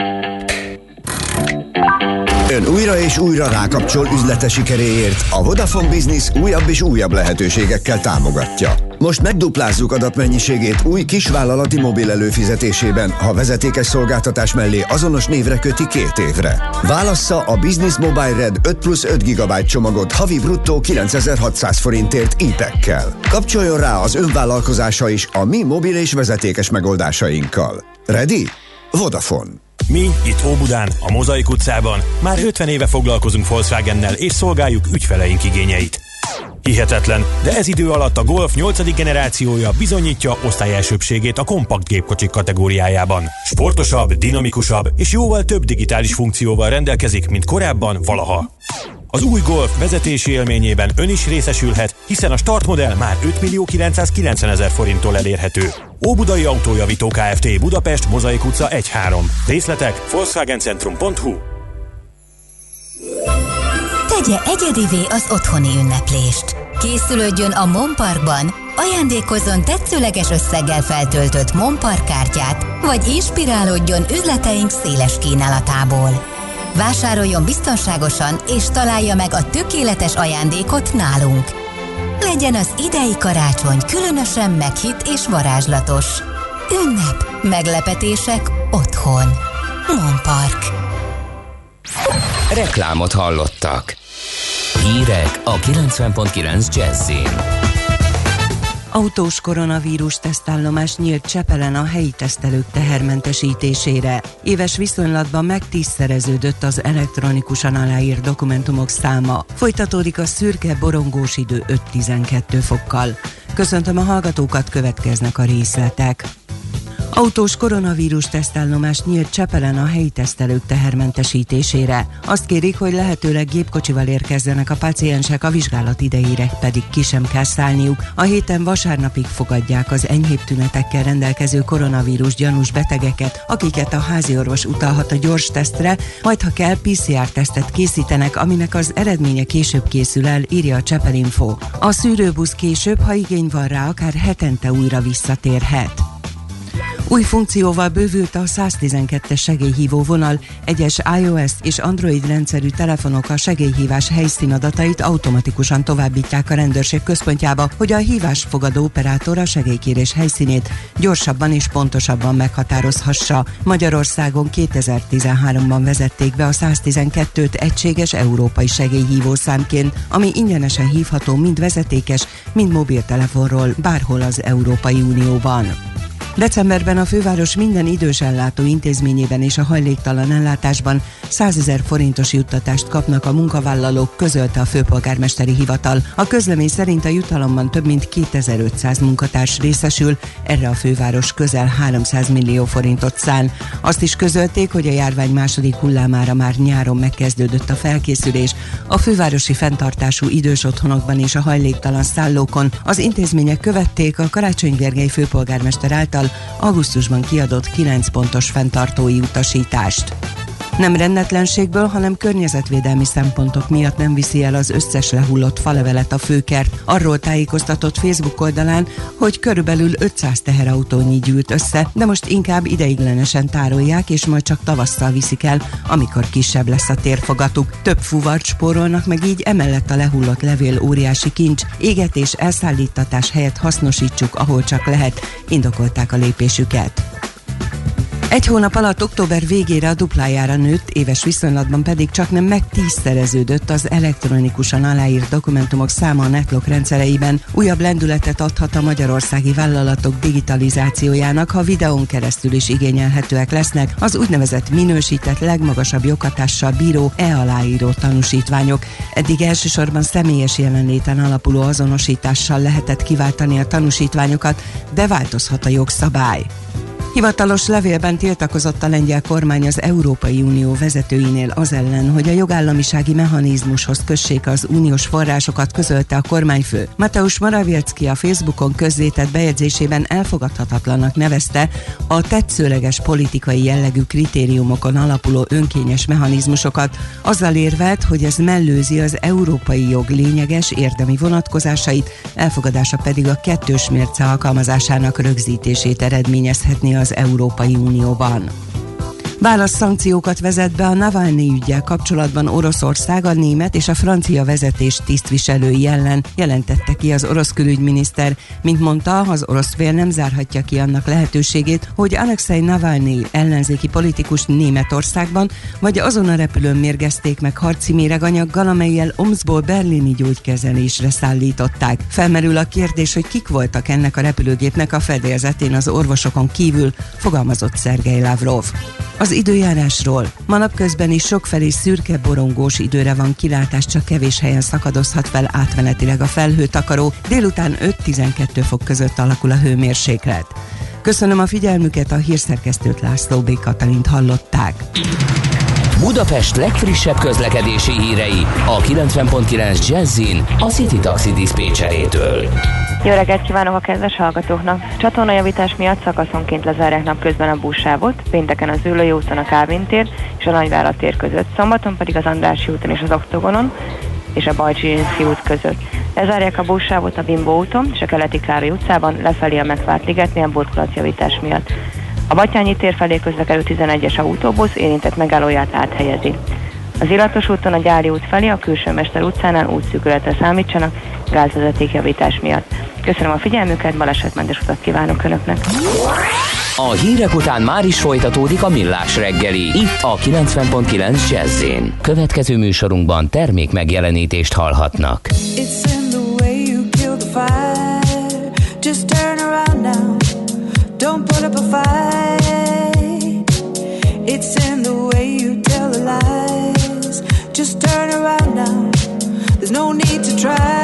Ön újra és újra rákapcsol üzlete sikeréért a Vodafone Business újabb és újabb lehetőségekkel támogatja. Most megduplázzuk adatmennyiségét új kisvállalati mobil előfizetésében, ha vezetékes szolgáltatás mellé azonos névre köti két évre. Válassza a Business Mobile Red 5 plusz 5 GB csomagot havi bruttó 9600 forintért IPEC-kel. Kapcsoljon rá az önvállalkozása is a mi mobil és vezetékes megoldásainkkal. Ready? Vodafone. Mi itt Óbudán, a Mozaik utcában már 50 éve foglalkozunk Volkswagennel és szolgáljuk ügyfeleink igényeit. Hihetetlen, de ez idő alatt a Golf 8. generációja bizonyítja osztályelsőbségét a kompakt gépkocsik kategóriájában. Sportosabb, dinamikusabb és jóval több digitális funkcióval rendelkezik, mint korábban valaha. Az új Golf vezetési élményében ön is részesülhet, hiszen a startmodell már 5 millió 990 ezer forinttól elérhető. Óbudai Autójavító Kft. Budapest, Mozaik utca 1-3. Részletek volkswagencentrum.hu Tegye egyedivé az otthoni ünneplést. Készülődjön a Monparkban, ajándékozzon tetszőleges összeggel feltöltött Monpark kártyát, vagy inspirálódjon üzleteink széles kínálatából. Vásároljon biztonságosan és találja meg a tökéletes ajándékot nálunk. Legyen az idei karácsony különösen meghitt és varázslatos. Ünnep, meglepetések otthon. Monpark. Reklámot hallottak. Hírek a 90.9 Jazzin. Autós koronavírus tesztállomás nyílt Csepelen a helyi tesztelők tehermentesítésére. Éves viszonylatban megtízszereződött az elektronikusan aláírt dokumentumok száma. Folytatódik a szürke borongós idő 5-12 fokkal. Köszöntöm a hallgatókat, következnek a részletek. Autós koronavírus tesztállomás nyílt Csepelen a helyi tesztelők tehermentesítésére. Azt kérik, hogy lehetőleg gépkocsival érkezzenek a páciensek, a vizsgálat idejére pedig ki sem kell szállniuk. A héten vasárnapig fogadják az enyhébb tünetekkel rendelkező koronavírus gyanús betegeket, akiket a háziorvos utalhat a gyors tesztre, majd ha kell PCR-tesztet készítenek, aminek az eredménye később készül el, írja a Csepelinfo. A szűrőbusz később, ha igény van rá, akár hetente újra visszatérhet. Új funkcióval bővült a 112-es segélyhívó vonal, egyes iOS és Android rendszerű telefonok a segélyhívás helyszínadatait automatikusan továbbítják a rendőrség központjába, hogy a hívás fogadó operátor a segélykérés helyszínét gyorsabban és pontosabban meghatározhassa. Magyarországon 2013-ban vezették be a 112-t egységes európai segélyhívó számként, ami ingyenesen hívható mind vezetékes, mind mobiltelefonról bárhol az Európai Unióban. Decemberben a főváros minden idős ellátó intézményében és a hajléktalan ellátásban 100 ezer forintos juttatást kapnak a munkavállalók, közölte a főpolgármesteri hivatal. A közlemény szerint a jutalomban több mint 2500 munkatárs részesül, erre a főváros közel 300 millió forintot szán. Azt is közölték, hogy a járvány második hullámára már nyáron megkezdődött a felkészülés. A fővárosi fenntartású idős otthonokban és a hajléktalan szállókon az intézmények követték a Karácsony Gergely főpolgármester által augusztusban kiadott 9 pontos fenntartói utasítást. Nem rendetlenségből, hanem környezetvédelmi szempontok miatt nem viszi el az összes lehullott falevelet a főkert. Arról tájékoztatott Facebook oldalán, hogy körülbelül 500 teherautónyi gyűlt össze, de most inkább ideiglenesen tárolják, és majd csak tavasszal viszik el, amikor kisebb lesz a térfogatuk. Több fuvart spórolnak meg így, emellett a lehullott levél óriási kincs. Égetés, elszállítatás helyett hasznosítsuk, ahol csak lehet, indokolták a lépésüket. Egy hónap alatt október végére a duplájára nőtt, éves viszonylatban pedig csak nem meg tízszereződött az elektronikusan aláírt dokumentumok száma a netlog rendszereiben. Újabb lendületet adhat a magyarországi vállalatok digitalizációjának, ha videón keresztül is igényelhetőek lesznek az úgynevezett minősített legmagasabb joghatással bíró e-aláíró tanúsítványok. Eddig elsősorban személyes jelenléten alapuló azonosítással lehetett kiváltani a tanúsítványokat, de változhat a jogszabály. Hivatalos levélben tiltakozott a lengyel kormány az Európai Unió vezetőinél az ellen, hogy a jogállamisági mechanizmushoz kössék az uniós forrásokat, közölte a kormányfő. Mateusz Morawiecki a Facebookon közzétett bejegyzésében elfogadhatatlannak nevezte a tetszőleges politikai jellegű kritériumokon alapuló önkényes mechanizmusokat, azzal érvelt, hogy ez mellőzi az európai jog lényeges érdemi vonatkozásait, elfogadása pedig a kettős mérce alkalmazásának rögzítését eredményezhetné az Európai Unióban. Válasz szankciókat vezet be a Navalnyi ügyel kapcsolatban Oroszország, a német és a francia vezetés tisztviselői ellen, jelentette ki az orosz külügyminiszter. Mint mondta, az orosz fél nem zárhatja ki annak lehetőségét, hogy Alexei Navalnyi ellenzéki politikus Németországban, vagy azon a repülőn mérgezték meg harci méreganyaggal, amelyel Omszból berlini gyógykezelésre szállították. Felmerül a kérdés, hogy kik voltak ennek a repülőgépnek a fedélzetén az orvosokon kívül, fogalmazott Szergei Lavrov. Az időjárásról. Ma napközben is sokfelé szürke borongós időre van kilátás, csak kevés helyen szakadozhat fel átmenetileg a felhőtakaró. Délután 5-12 fok között alakul a hőmérséklet. Köszönöm a figyelmüket, a hírszerkesztőt László B. Katalint hallották. Budapest legfrissebb közlekedési hírei a 90.9 Jazzin a City Taxi Dispécsejétől. Jó reggelt kívánok a kedves hallgatóknak! Csatornajavítás miatt szakaszonként lezárják napközben a buszsávot, pénteken az Ülői úton a Kávin tér és a Nagyvárat tér között, szombaton pedig az Andrássy úton és az Oktogonon és a Bajcsirinszki út között. Lezárják a buszsávot a Bimbo úton és a Keleti Károly utcában lefelé a Megvárt ligetnél burkolatjavítás miatt. A Batyányi tér felé közlekedő 11-es autóbusz érintett megállóját áthelyezi. Az Illatos úton a Gyári út felé a Külső Mester utcánál útszűkületre számítsanak gázvezetékjavítás miatt. Köszönöm a figyelmüket, balesetmentes utat kívánok Önöknek! A hírek után már is folytatódik a millás reggeli, itt a 90.9 jazz Következő műsorunkban termék megjelenítést hallhatnak. It's in the way you kill the fire. Just turn around now. Don't put up a fight. Just turn around now. There's no need to try.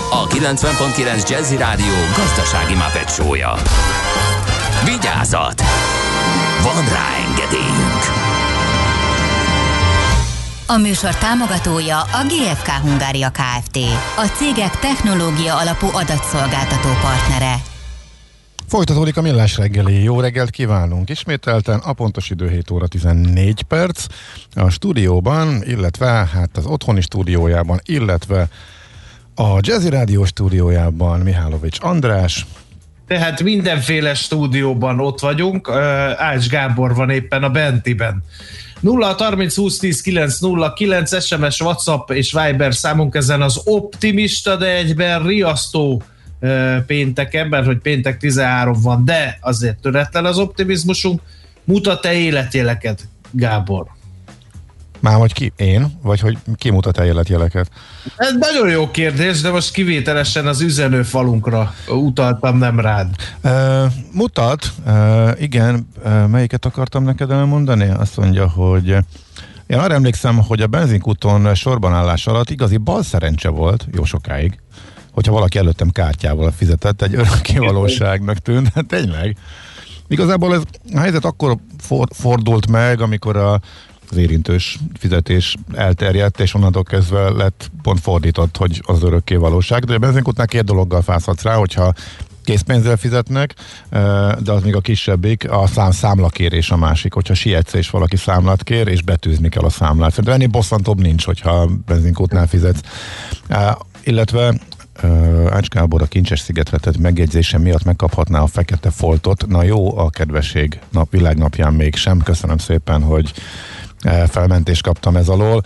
a 90.9 Jazzy Rádió gazdasági mapetsója. Vigyázat! Van rá engedélyünk! A műsor támogatója a GFK Hungária Kft. A cégek technológia alapú adatszolgáltató partnere. Folytatódik a millás reggeli. Jó reggelt kívánunk! Ismételten a pontos idő 7 óra 14 perc. A stúdióban, illetve hát az otthoni stúdiójában, illetve a Jazzy Rádió stúdiójában Mihálovics András, tehát mindenféle stúdióban ott vagyunk. Ács Gábor van éppen a Bentiben. 0 30 20 10 9 0 9 SMS, WhatsApp és Viber számunk ezen az optimista, de egyben riasztó pénteken, mert hogy péntek 13 van, de azért töretlen az optimizmusunk. Mutat-e életjeleket, Gábor? Már hogy ki? Én? Vagy hogy ki mutat el életjeleket? Ez nagyon jó kérdés, de most kivételesen az üzenőfalunkra utaltam, nem rád. Uh, mutat, uh, igen, uh, melyiket akartam neked elmondani? Azt mondja, hogy én arra emlékszem, hogy a benzinkúton sorbanállás alatt igazi bal szerencse volt, jó sokáig, hogyha valaki előttem kártyával fizetett, egy örökké valóságnak tűnt, hát tényleg. Igazából ez a helyzet akkor for, fordult meg, amikor a az érintős fizetés elterjedt, és onnantól kezdve lett pont fordított, hogy az örökké valóság. De a benzinkutnál két dologgal fázhatsz rá, hogyha készpénzzel fizetnek, de az még a kisebbik, a szám számlakérés a másik, hogyha sietsz és valaki számlát kér, és betűzni kell a számlát. Szerintem ennél bosszantóbb nincs, hogyha benzinkútnál fizetsz. Illetve Ács Gábor a Kincses szigetre tett megjegyzése miatt megkaphatná a fekete foltot. Na jó, a kedvesség nap, világnapján még sem. Köszönöm szépen, hogy felmentést kaptam ez alól.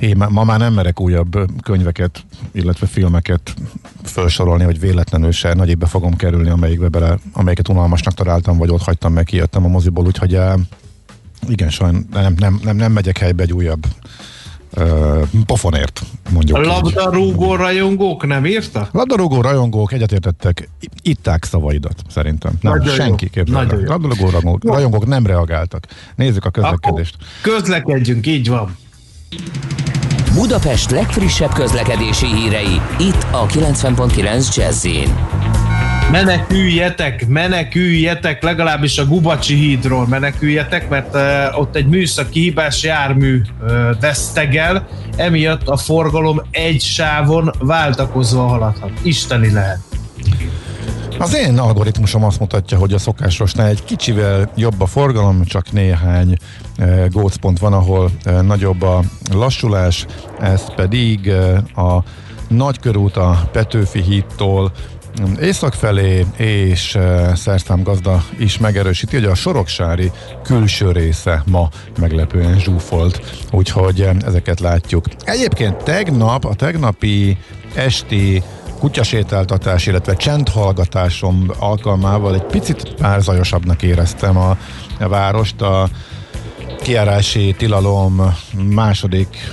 Én ma már nem merek újabb könyveket, illetve filmeket felsorolni, hogy véletlenül se nagyébe fogom kerülni, amelyikbe bele, amelyiket unalmasnak találtam, vagy ott hagytam meg, kijöttem a moziból, úgyhogy igen, sajn, nem, nem, nem, nem megyek helybe egy újabb pofonért, mondjuk. A labdarúgó így. rajongók nem írta? Labdarúgó rajongók egyetértettek, itták szavaidat, szerintem. Nem, Nagyon senki képzelni. Labdarúgó rajongók, rajongók nem reagáltak. Nézzük a közlekedést. Akkor közlekedjünk, így van. Budapest legfrissebb közlekedési hírei, itt a 90.9 jazz Meneküljetek, meneküljetek, legalábbis a Gubacsi hídról meneküljetek, mert uh, ott egy műszaki hibás jármű uh, vesztegel, emiatt a forgalom egy sávon váltakozva haladhat. Isteni lehet. Az én algoritmusom azt mutatja, hogy a szokásosnál egy kicsivel jobb a forgalom, csak néhány e, gócpont van, ahol e, nagyobb a lassulás, ez pedig e, a Nagykörút a Petőfi hídtól észak felé, és uh, Szerszám gazda is megerősíti, hogy a Soroksári külső része ma meglepően zsúfolt, úgyhogy uh, ezeket látjuk. Egyébként tegnap, a tegnapi esti kutyasétáltatás, illetve csendhallgatásom alkalmával egy picit pár zajosabbnak éreztem a, a várost. A kiárási tilalom második,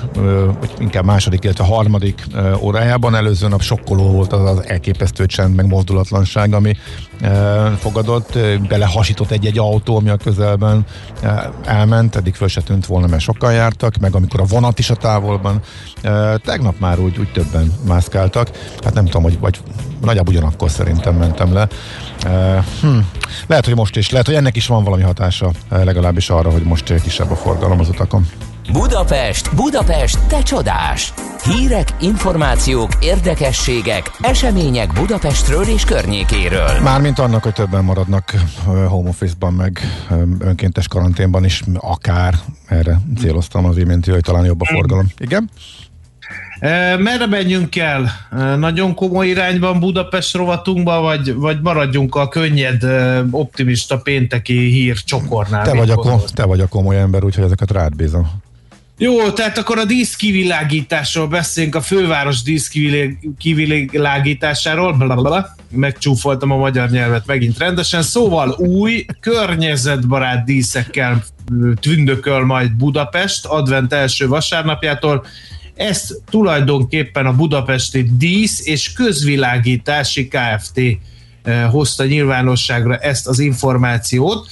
vagy inkább második, illetve harmadik órájában. Előző nap sokkoló volt az az elképesztő csend, meg mozdulatlanság, ami fogadott. Belehasított egy-egy autó, ami a közelben elment, eddig föl se tűnt volna, mert sokan jártak, meg amikor a vonat is a távolban. Tegnap már úgy, úgy többen mászkáltak. Hát nem tudom, hogy vagy nagyjából ugyanakkor szerintem mentem le. Hm. Lehet, hogy most is, lehet, hogy ennek is van valami hatása, legalábbis arra, hogy most kisebb a forgalom az utakon. Budapest, Budapest, te csodás! Hírek, információk, érdekességek, események Budapestről és környékéről. Mármint annak, hogy többen maradnak home office-ban, meg önkéntes karanténban is, akár erre céloztam az imént, hogy talán jobb a forgalom. Igen? Merre menjünk el? Nagyon komoly irányban Budapest rovatunkba, vagy, vagy maradjunk a könnyed, optimista pénteki hír csokornál? Te vagy, a, kom- te vagy a komoly ember, úgyhogy ezeket rád bízom. Jó, tehát akkor a díszkivilágításról beszélünk, a főváros díszkivilágításáról, blablabla, megcsúfoltam a magyar nyelvet megint rendesen, szóval új, környezetbarát díszekkel tündököl majd Budapest advent első vasárnapjától, ezt tulajdonképpen a budapesti dísz és közvilágítási Kft. hozta nyilvánosságra ezt az információt.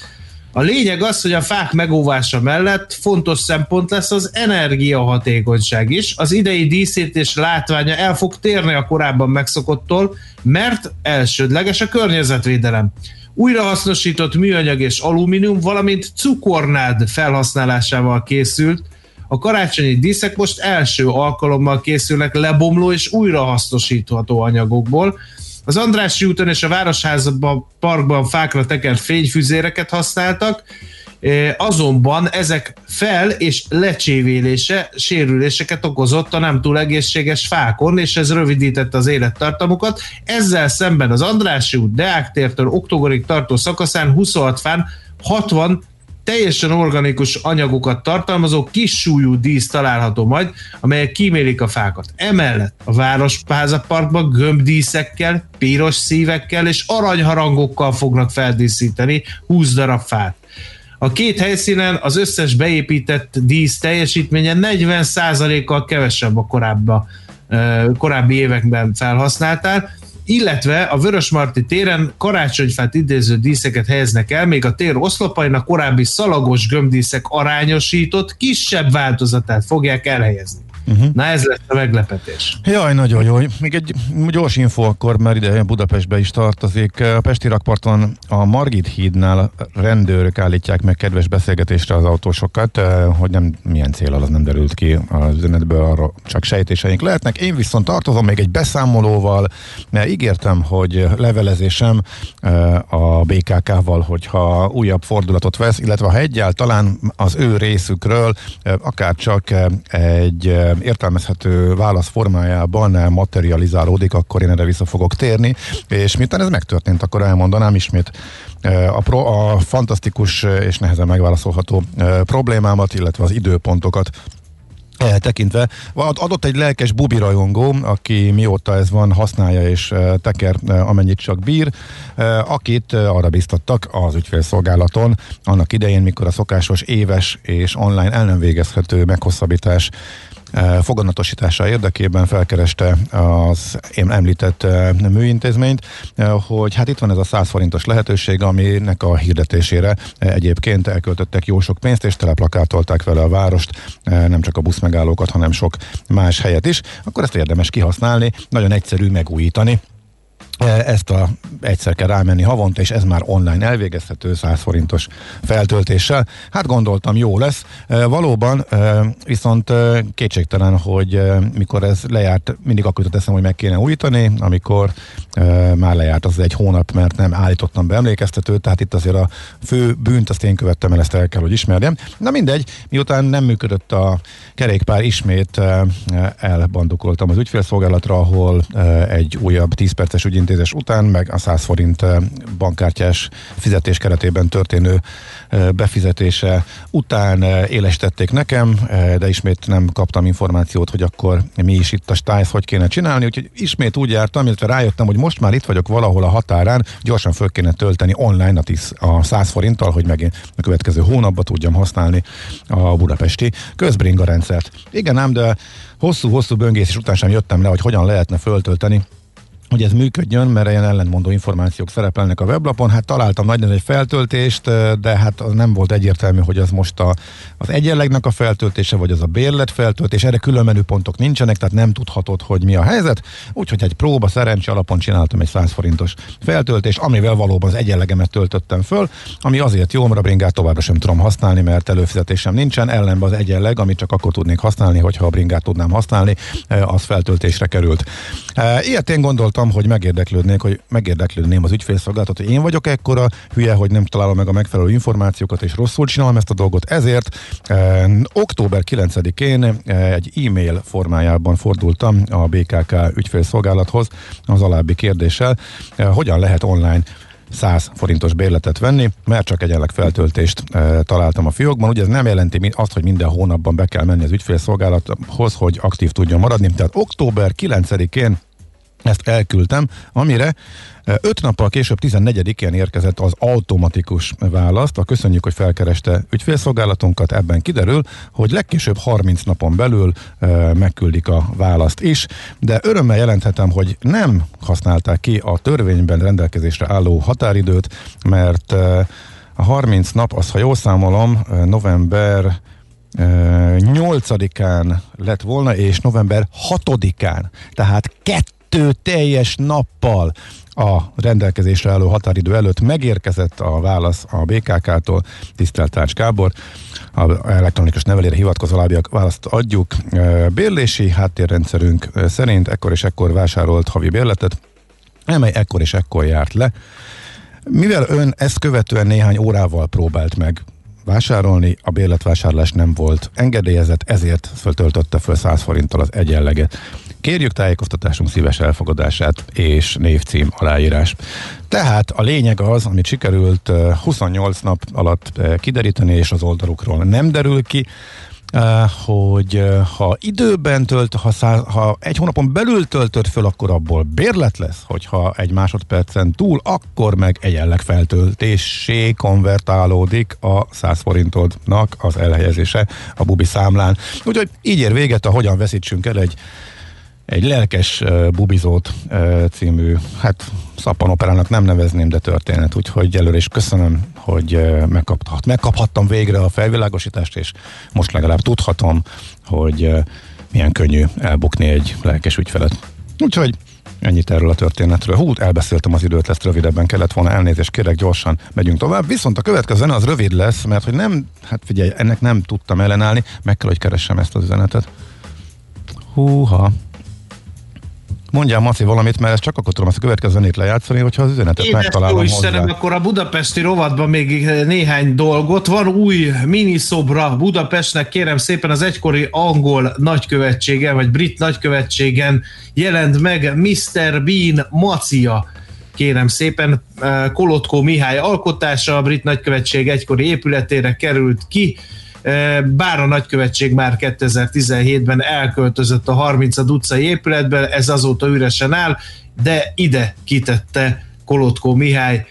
A lényeg az, hogy a fák megóvása mellett fontos szempont lesz az energiahatékonyság is. Az idei díszítés látványa el fog térni a korábban megszokottól, mert elsődleges a környezetvédelem. Újrahasznosított műanyag és alumínium, valamint cukornád felhasználásával készült. A karácsonyi díszek most első alkalommal készülnek lebomló és újrahasznosítható anyagokból, az Andrássy úton és a Városházban parkban fákra tekert fényfüzéreket használtak, e, azonban ezek fel- és lecsévélése sérüléseket okozott a nem túl egészséges fákon, és ez rövidítette az élettartamukat. Ezzel szemben az Andrássy út Deák tértől oktogorig tartó szakaszán 26 fán 60 teljesen organikus anyagokat tartalmazó kis súlyú dísz található majd, amelyek kímélik a fákat. Emellett a Várospáza Parkban gömbdíszekkel, piros szívekkel és aranyharangokkal fognak feldíszíteni 20 darab fát. A két helyszínen az összes beépített dísz teljesítménye 40%-kal kevesebb a korábbi, korábbi években felhasználtál, illetve a Vörösmarty téren karácsonyfát idéző díszeket helyeznek el, még a tér oszlopainak korábbi szalagos gömbdíszek arányosított, kisebb változatát fogják elhelyezni. Uh-huh. Na ez lesz a meglepetés. Jaj, nagyon jó. Még egy gyors info akkor, mert ide Budapestbe is tartozik. A Pesti rakparton a Margit hídnál rendőrök állítják meg kedves beszélgetésre az autósokat, eh, hogy nem milyen cél az nem derült ki az üzenetből, arra csak sejtéseink lehetnek. Én viszont tartozom még egy beszámolóval, mert ígértem, hogy levelezésem eh, a BKK-val, hogyha újabb fordulatot vesz, illetve ha egyáltalán az ő részükről eh, akár csak egy értelmezhető válasz formájában materializálódik, akkor én erre vissza fogok térni, és miután ez megtörtént, akkor elmondanám ismét a, pro, a fantasztikus és nehezen megválaszolható problémámat, illetve az időpontokat tekintve. Adott egy lelkes bubi rajongó, aki mióta ez van, használja és teker amennyit csak bír, akit arra biztattak az ügyfélszolgálaton annak idején, mikor a szokásos éves és online el nem végezhető meghosszabbítás Eh, foganatosítása érdekében felkereste az én említett eh, műintézményt, eh, hogy hát itt van ez a 100 forintos lehetőség, aminek a hirdetésére egyébként elköltöttek jó sok pénzt, és teleplakátolták vele a várost, nem csak a buszmegállókat, hanem sok más helyet is, akkor ezt érdemes kihasználni, nagyon egyszerű megújítani ezt a egyszer kell rámenni havonta, és ez már online elvégezhető 100 forintos feltöltéssel. Hát gondoltam, jó lesz. Valóban, viszont kétségtelen, hogy mikor ez lejárt, mindig akkor jutott eszem, hogy meg kéne újítani, amikor már lejárt az egy hónap, mert nem állítottam be emlékeztetőt, tehát itt azért a fő bűnt azt én követtem el, ezt el kell, hogy ismerjem. Na mindegy, miután nem működött a kerékpár, ismét elbandukoltam az ügyfélszolgálatra, ahol egy újabb 10 perces ügyintézés után, meg a 100 forint bankkártyás fizetés keretében történő befizetése után élesítették nekem, de ismét nem kaptam információt, hogy akkor mi is itt a stájsz, hogy kéne csinálni, úgyhogy ismét úgy jártam, illetve rájöttem, hogy most már itt vagyok valahol a határán, gyorsan föl kéne tölteni online a, 10, a 100 forinttal, hogy megint a következő hónapban tudjam használni a budapesti közbringa rendszert. Igen ám, de hosszú-hosszú böngészés után sem jöttem le, hogy hogyan lehetne föltölteni hogy ez működjön, mert ilyen ellentmondó információk szerepelnek a weblapon. Hát találtam nagyon egy feltöltést, de hát az nem volt egyértelmű, hogy az most a, az egyenlegnek a feltöltése, vagy az a bérlet feltöltés. Erre külön menüpontok nincsenek, tehát nem tudhatod, hogy mi a helyzet. Úgyhogy egy próba szerencse alapon csináltam egy 100 forintos feltöltést, amivel valóban az egyenlegemet töltöttem föl, ami azért jó, mert a bringát továbbra sem tudom használni, mert előfizetésem nincsen, ellenben az egyenleg, amit csak akkor tudnék használni, hogyha a bringát tudnám használni, az feltöltésre került. Ilyet én gondoltam, gondoltam, hogy megérdeklődnék, hogy megérdeklődném az ügyfélszolgálatot, hogy én vagyok ekkora hülye, hogy nem találom meg a megfelelő információkat, és rosszul csinálom ezt a dolgot. Ezért eh, október 9-én eh, egy e-mail formájában fordultam a BKK ügyfélszolgálathoz az alábbi kérdéssel, eh, hogyan lehet online 100 forintos bérletet venni, mert csak egyenleg feltöltést e, találtam a fiókban. Ugye ez nem jelenti azt, hogy minden hónapban be kell menni az ügyfélszolgálathoz, hogy aktív tudjon maradni. Tehát október 9-én ezt elküldtem, amire öt nappal később 14-én érkezett az automatikus választ. A köszönjük, hogy felkereste ügyfélszolgálatunkat, ebben kiderül, hogy legkésőbb 30 napon belül e, megküldik a választ is, de örömmel jelenthetem, hogy nem használták ki a törvényben rendelkezésre álló határidőt, mert e, a 30 nap, az ha jól számolom, november 8-án lett volna, és november 6-án, tehát kettő kettő teljes nappal a rendelkezésre álló határidő előtt megérkezett a válasz a BKK-tól, tisztelt Tárcs Gábor, a elektronikus nevelére hivatkozó lábiak választ adjuk. Bérlési háttérrendszerünk szerint ekkor és ekkor vásárolt havi bérletet, amely ekkor és ekkor járt le. Mivel ön ezt követően néhány órával próbált meg vásárolni, a bérletvásárlás nem volt engedélyezett, ezért föltöltötte föl 100 forinttal az egyenleget. Kérjük tájékoztatásunk szíves elfogadását és névcím aláírás. Tehát a lényeg az, amit sikerült 28 nap alatt kideríteni, és az oldalukról nem derül ki, hogy ha időben tölt, ha, száz, ha egy hónapon belül töltött föl, akkor abból bérlet lesz, hogyha egy másodpercen túl, akkor meg egyenleg feltöltésé konvertálódik a 100 forintodnak az elhelyezése a bubi számlán. Úgyhogy így ér véget a Hogyan veszítsünk el egy egy lelkes uh, bubizót uh, című, hát szappanoperának nem nevezném, de történet, úgyhogy előre is köszönöm, hogy uh, megkaphat, megkaphattam végre a felvilágosítást, és most legalább tudhatom, hogy uh, milyen könnyű elbukni egy lelkes ügyfelet. Úgyhogy Ennyit erről a történetről. Hú, elbeszéltem az időt, lesz rövidebben kellett volna elnézést, kérek gyorsan megyünk tovább. Viszont a következő zene az rövid lesz, mert hogy nem, hát figyelj, ennek nem tudtam ellenállni, meg kell, hogy keressem ezt az üzenetet. Húha, Mondjál, Maci, valamit, mert ezt csak akkor tudom ezt a következő zenét lejátszani, hogyha az üzenetet Én megtalálom jó Istenem, akkor a budapesti rovatban még néhány dolgot. Van új miniszobra Budapestnek, kérem szépen az egykori angol nagykövetségen, vagy brit nagykövetségen jelent meg Mr. Bean Macia kérem szépen, Kolotkó Mihály alkotása, a brit nagykövetség egykori épületére került ki, bár a nagykövetség már 2017-ben elköltözött a 30 utcai épületbe, ez azóta üresen áll, de ide kitette Kolotkó Mihály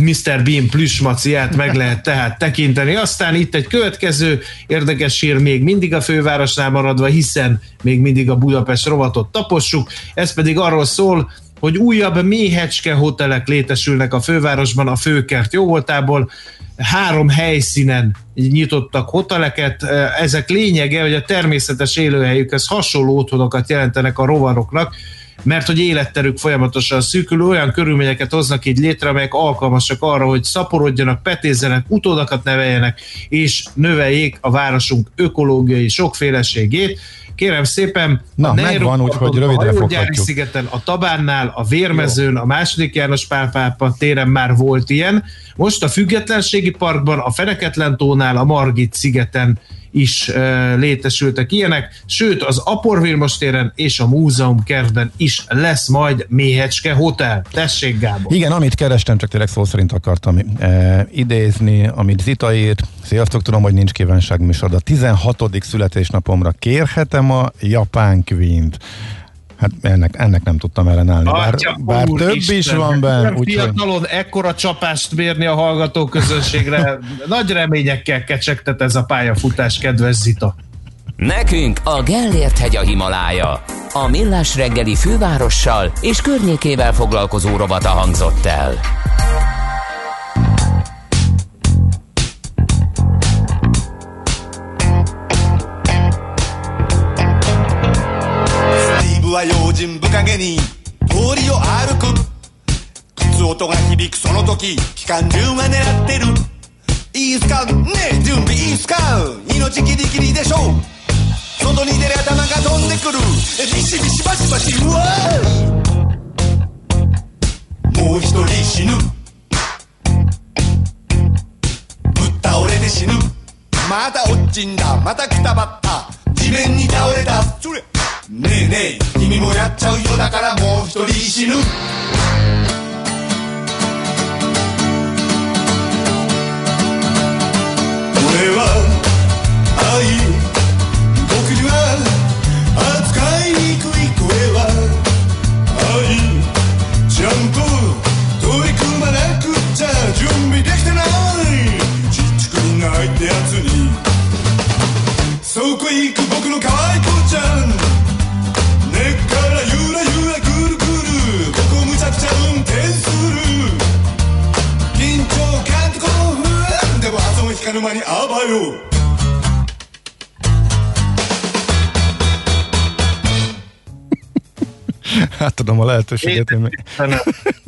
Mr. Bean plüsmaciát meg lehet tehát tekinteni. Aztán itt egy következő érdekes hír még mindig a fővárosnál maradva, hiszen még mindig a Budapest rovatot tapossuk. Ez pedig arról szól, hogy újabb méhecske hotelek létesülnek a fővárosban a főkert jóvoltából három helyszínen nyitottak hoteleket. Ezek lényege, hogy a természetes élőhelyükhez hasonló otthonokat jelentenek a rovaroknak, mert hogy életterük folyamatosan szűkül, olyan körülményeket hoznak így létre, amelyek alkalmasak arra, hogy szaporodjanak, petézzenek, utódakat neveljenek, és növeljék a városunk ökológiai sokféleségét. Kérem szépen, Na, a megvan, úgyhogy rövidre foghatjuk. szigeten, a Tabánnál, a Vérmezőn, a második János Pálpápa téren már volt ilyen. Most a Függetlenségi Parkban, a Feneketlen tónál, a Margit szigeten is e, létesültek ilyenek, sőt az Apor Vilmos téren és a Múzeum kertben is lesz majd Méhecske Hotel. Tessék, Gábor! Igen, amit kerestem, csak tényleg szó szerint akartam e, idézni, amit Zita írt. Sziasztok, tudom, hogy nincs kívánság műsor, de a 16. születésnapomra kérhetem a Japán Queen-t. Hát ennek, ennek nem tudtam ellenállni. Bár, bár több Isten. is van benne. Úgy, fiatalon hogy... ekkora csapást mérni a hallgató közönségre. [laughs] Nagy reményekkel kecsegtet ez a pályafutás, kedves Zita. Nekünk a Gellért hegy a Himalája. A Millás reggeli fővárossal és környékével foglalkozó robata hangzott el. げに通りを歩く。靴音が響くその時機関銃が狙ってる。いいすか？ねえ準備いいすか？命ギリギリでしょ外に出る頭が飛んでくる。ビシビシバシバシうわもう一人死ぬ。ぶっ倒れて死ぬ。また落ちんだ。またくたばった。地面に倒れた。それ。ねえねえ君もやっちゃうよだからもう一人死ぬ。俺は愛 мани абаю. Átadom a lehetőséget. Én, nem,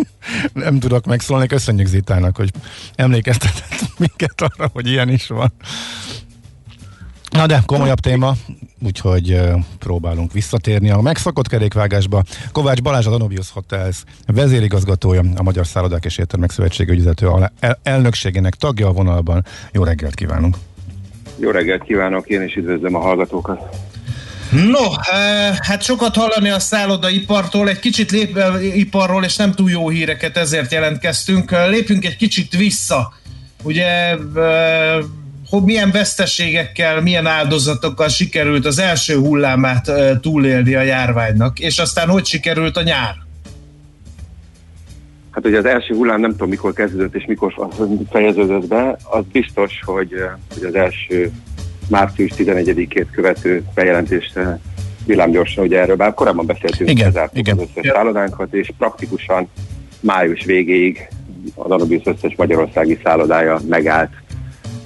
[laughs] nem tudok megszólni. Köszönjük Zitának, hogy emlékeztetett minket arra, hogy ilyen is van. Na de komolyabb téma úgyhogy próbálunk visszatérni a megszokott kerékvágásba. Kovács Balázs, a Danobius Hotels vezérigazgatója, a Magyar Szállodák és Éttermek Szövetsége ügyvezető el- elnökségének tagja a vonalban. Jó reggelt kívánunk! Jó reggelt kívánok, én is üdvözlöm a hallgatókat. No, hát sokat hallani a szállodaipartól, egy kicsit lép, iparról, és nem túl jó híreket, ezért jelentkeztünk. Lépjünk egy kicsit vissza. Ugye hogy milyen veszteségekkel, milyen áldozatokkal sikerült az első hullámát túlélni a járványnak, és aztán hogy sikerült a nyár? Hát ugye az első hullám nem tudom mikor kezdődött és mikor fejeződött be, az biztos, hogy, hogy az első március 11-ét követő bejelentést villámgyorsan, ugye erről bár korábban beszéltünk, igen, bezártuk igen. az összes szállodánkat, és praktikusan május végéig a Danubius összes magyarországi szállodája megállt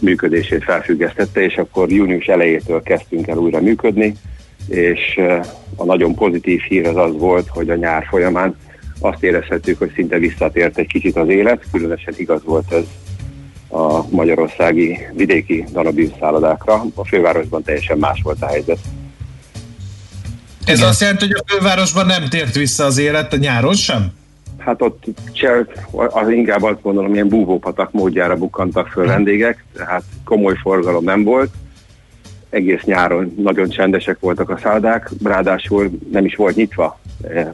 működését felfüggesztette, és akkor június elejétől kezdtünk el újra működni, és a nagyon pozitív hír az az volt, hogy a nyár folyamán azt érezhettük, hogy szinte visszatért egy kicsit az élet, különösen igaz volt ez a magyarországi vidéki szállodákra. A fővárosban teljesen más volt a helyzet. Ez Igen. azt jelenti, hogy a fővárosban nem tért vissza az élet a nyáron sem? Hát ott az inkább azt gondolom, ilyen búvópatak módjára bukkantak föl vendégek, tehát komoly forgalom nem volt. Egész nyáron nagyon csendesek voltak a szállodák, ráadásul nem is volt nyitva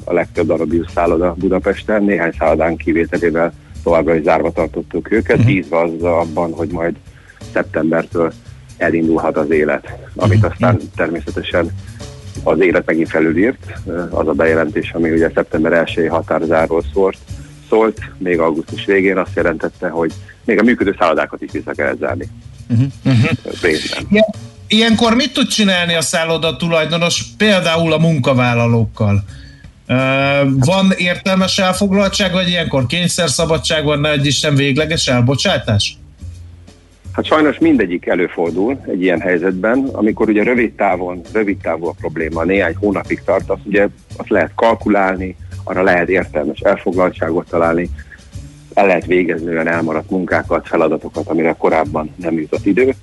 a legtöbb Danubius szálloda Budapesten, néhány szállodán kivételével továbbra is zárva tartottuk őket, uh-huh. bízva az abban, hogy majd szeptembertől elindulhat az élet, amit aztán természetesen az élet megint felülírt, az a bejelentés, ami ugye szeptember 1 határozáról szólt, szólt, még augusztus végén azt jelentette, hogy még a működő szállodákat is vissza kell zárni. Uh-huh. Ilyenkor mit tud csinálni a szálloda tulajdonos, például a munkavállalókkal? Van értelmes elfoglaltság, vagy ilyenkor kényszerszabadság van, ne egy Isten végleges elbocsátás? Hát sajnos mindegyik előfordul egy ilyen helyzetben, amikor ugye rövid távon, rövid távú a probléma, néhány hónapig tart, azt ugye azt lehet kalkulálni, arra lehet értelmes elfoglaltságot találni, el lehet végezni olyan elmaradt munkákat, feladatokat, amire korábban nem jutott idő.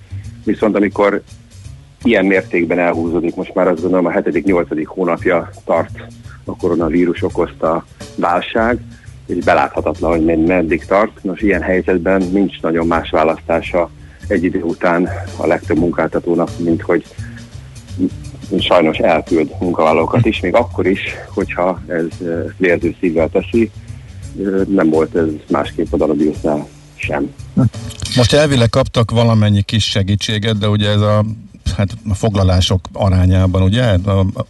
Viszont amikor ilyen mértékben elhúzódik, most már azt gondolom a 7.-8. hónapja tart a koronavírus okozta válság, és beláthatatlan, hogy meddig tart. Nos, ilyen helyzetben nincs nagyon más választása egy idő után a legtöbb munkáltatónak, mint hogy sajnos elküld munkavállalókat is, még akkor is, hogyha ez vérző szívvel teszi, nem volt ez másképp a Darabiusnál sem. Most elvileg kaptak valamennyi kis segítséget, de ugye ez a hát a foglalások arányában, ugye,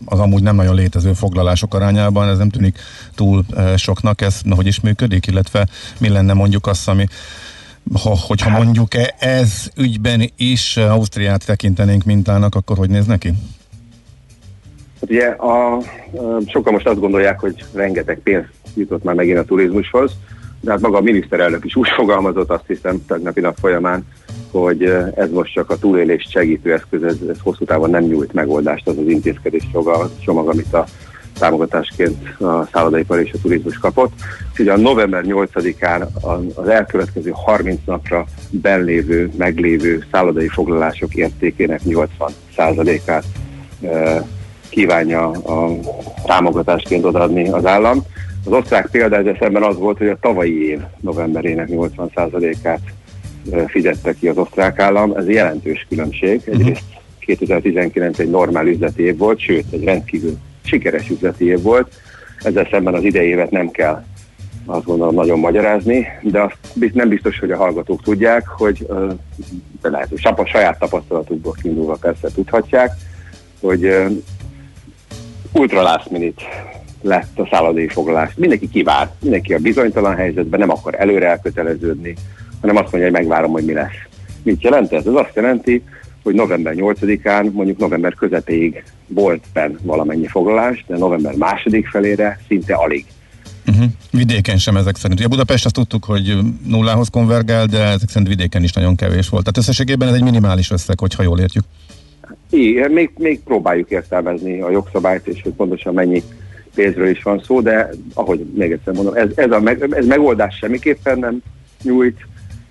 az amúgy nem nagyon létező foglalások arányában, ez nem tűnik túl soknak, ez hogy is működik, illetve mi lenne mondjuk azt, ami ha, hogyha hát- mondjuk e, ez ügyben is Ausztriát tekintenénk mintának, akkor hogy néz neki? Hát ugye a, a, sokan most azt gondolják, hogy rengeteg pénz jutott már megint a turizmushoz, de hát maga a miniszterelnök is úgy [laughs] fogalmazott, azt hiszem tegnapi nap folyamán, hogy ez most csak a túlélést segítő eszköz, ez, ez hosszú távon nem nyújt megoldást az az intézkedés csomag, amit a támogatásként a szállodaipar és a turizmus kapott. Úgyhogy a november 8-án az elkövetkező 30 napra benlévő, meglévő szállodai foglalások értékének 80%-át kívánja a támogatásként odaadni az állam. Az osztrák példa szemben az volt, hogy a tavalyi év novemberének 80%-át fizette ki az osztrák állam. Ez jelentős különbség. Egyrészt 2019 egy normál üzleti év volt, sőt, egy rendkívül sikeres üzleti év volt. Ezzel szemben az idei évet nem kell azt gondolom nagyon magyarázni, de azt nem biztos, hogy a hallgatók tudják, hogy de lehet, hogy a saját tapasztalatukból kiindulva persze tudhatják, hogy ultra last minute lett a szállodai foglalás. Mindenki kivár, mindenki a bizonytalan helyzetben nem akar előre elköteleződni, hanem azt mondja, hogy megvárom, hogy mi lesz. Mit jelent ez? Ez azt jelenti, hogy november 8-án, mondjuk november közepéig volt benn valamennyi foglalás, de november második felére szinte alig. Uh-huh. Vidéken sem ezek szerint. Ugye Budapest azt tudtuk, hogy nullához konvergál, de ezek szerint vidéken is nagyon kevés volt. Tehát összességében ez egy minimális összeg, hogyha jól értjük. Igen, még, még próbáljuk értelmezni a jogszabályt, és hogy pontosan mennyi pénzről is van szó, de ahogy még egyszer mondom, ez, ez, a meg, ez megoldás semmiképpen nem nyújt,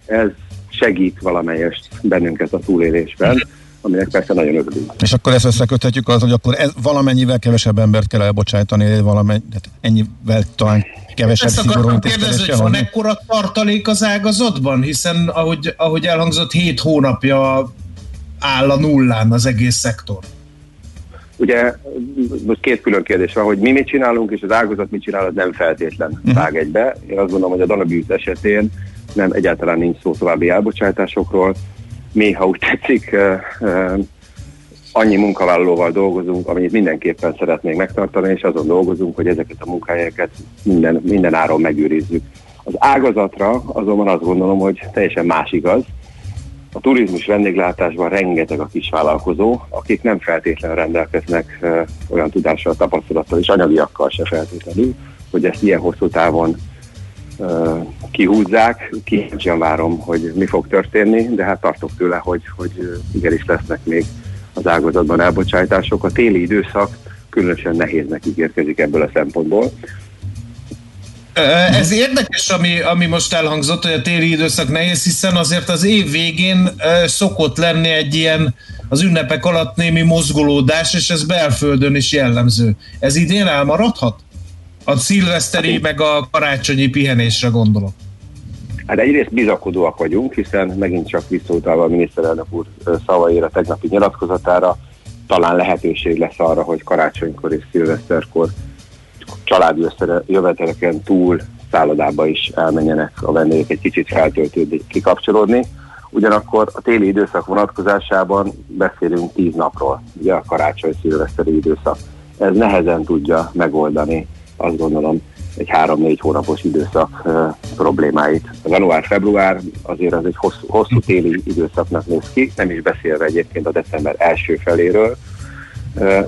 ez segít valamelyest bennünket a túlélésben, aminek persze nagyon örülünk. És akkor ezt összeköthetjük az, hogy akkor ez valamennyivel kevesebb embert kell elbocsájtani, valamennyi, ennyivel talán kevesebb Ezt szigorú kérdezni, hogy van ekkora tartalék az ágazatban? Hiszen ahogy, ahogy elhangzott, hét hónapja áll a nullán az egész szektor. Ugye most két külön kérdés van, hogy mi mit csinálunk, és az ágazat mit csinál, az nem feltétlen Mhm. vág egybe. Én azt gondolom, hogy a Danabius esetén nem egyáltalán nincs szó további elbocsátásokról. Mi, ha úgy tetszik, annyi munkavállalóval dolgozunk, amennyit mindenképpen szeretnénk megtartani, és azon dolgozunk, hogy ezeket a munkahelyeket minden, minden áron megőrizzük. Az ágazatra azonban azt gondolom, hogy teljesen más igaz. A turizmus vendéglátásban rengeteg a kisvállalkozó, akik nem feltétlenül rendelkeznek olyan tudással, tapasztalattal és anyagiakkal se feltétlenül, hogy ezt ilyen hosszú távon kihúzzák. Kíváncsian várom, hogy mi fog történni, de hát tartok tőle, hogy, hogy igenis lesznek még az ágazatban elbocsátások. A téli időszak különösen nehéznek ígérkezik ebből a szempontból. Ez érdekes, ami, ami most elhangzott, hogy a téli időszak nehéz, hiszen azért az év végén szokott lenni egy ilyen az ünnepek alatt némi mozgolódás, és ez belföldön is jellemző. Ez idén elmaradhat? A szilveszteri meg a karácsonyi pihenésre gondolok. Hát egyrészt bizakodóak vagyunk, hiszen megint csak visszautalva a miniszterelnök úr szavaira, tegnapi nyilatkozatára, talán lehetőség lesz arra, hogy karácsonykor és szilveszterkor családi jöveteleken túl szállodába is elmenjenek a vendégek egy kicsit feltöltődni, kikapcsolódni. Ugyanakkor a téli időszak vonatkozásában beszélünk tíz napról, ugye a karácsony-szilveszteri időszak. Ez nehezen tudja megoldani, azt gondolom, egy három-négy hónapos időszak problémáit. Január-február azért az egy hosszú, hosszú téli időszaknak néz ki, nem is beszélve egyébként a december első feléről,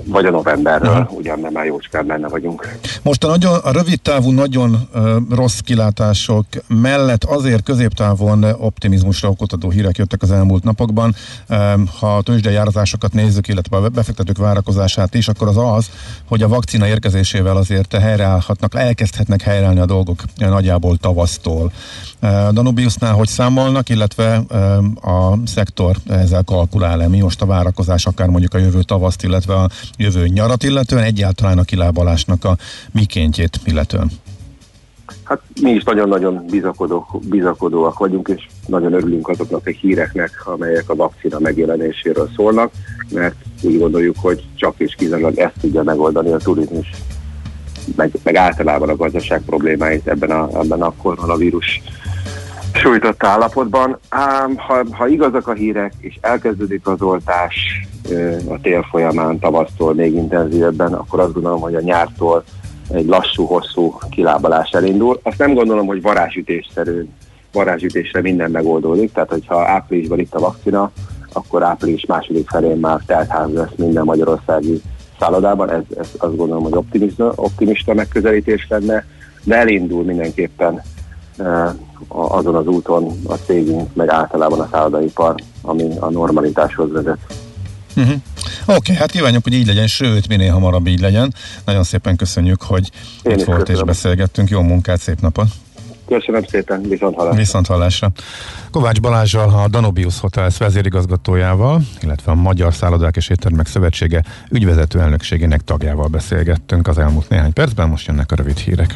vagy a novemberről, ugyan mert már jócskán benne vagyunk. Most a, nagyon, a rövid távú nagyon rossz kilátások mellett azért középtávon optimizmusra oktató hírek jöttek az elmúlt napokban. Ha a tőzsdei árazásokat nézzük, illetve a befektetők várakozását is, akkor az az, hogy a vakcina érkezésével azért helyreállhatnak, elkezdhetnek helyreállni a dolgok nagyjából tavasztól. Danubiusnál hogy számolnak, illetve a szektor ezzel kalkulál-e? Mi most a várakozás, akár mondjuk a jövő tavaszt, illetve a jövő nyarat illetően, egyáltalán a kilábalásnak a mikéntjét illetően? Hát mi is nagyon-nagyon bizakodók, bizakodóak vagyunk, és nagyon örülünk azoknak a híreknek, amelyek a vakcina megjelenéséről szólnak, mert úgy gondoljuk, hogy csak és kizárólag ezt tudja megoldani a turizmus, meg, meg általában a gazdaság problémáit ebben a, ebben a koronavírus sújtott állapotban. Ám ha, ha igazak a hírek, és elkezdődik az oltás a tél folyamán, tavasztól még intenzívebben, akkor azt gondolom, hogy a nyártól egy lassú, hosszú kilábalás elindul. Azt nem gondolom, hogy varázsütésszerű, varázsütésre minden megoldódik, tehát hogyha áprilisban itt a vakcina, akkor április második felén már teltház lesz minden magyarországi szállodában, ez, ez azt gondolom, hogy optimista, optimista megközelítés lenne, de elindul mindenképpen azon az úton a cégünk, meg általában a szállodaipar, ami a normalitáshoz vezet. Uh-huh. Oké, okay, hát kívánjuk, hogy így legyen, sőt, minél hamarabb így legyen. Nagyon szépen köszönjük, hogy Én itt volt és köszönöm. beszélgettünk. Jó munkát, szép napot! Köszönöm szépen, viszont hallásra. Viszont hallásra. Kovács Balázsral, a Danobius Hotels vezérigazgatójával, illetve a Magyar Szállodák és Éttermek Szövetsége ügyvezető elnökségének tagjával beszélgettünk az elmúlt néhány percben, most jönnek a rövid hírek.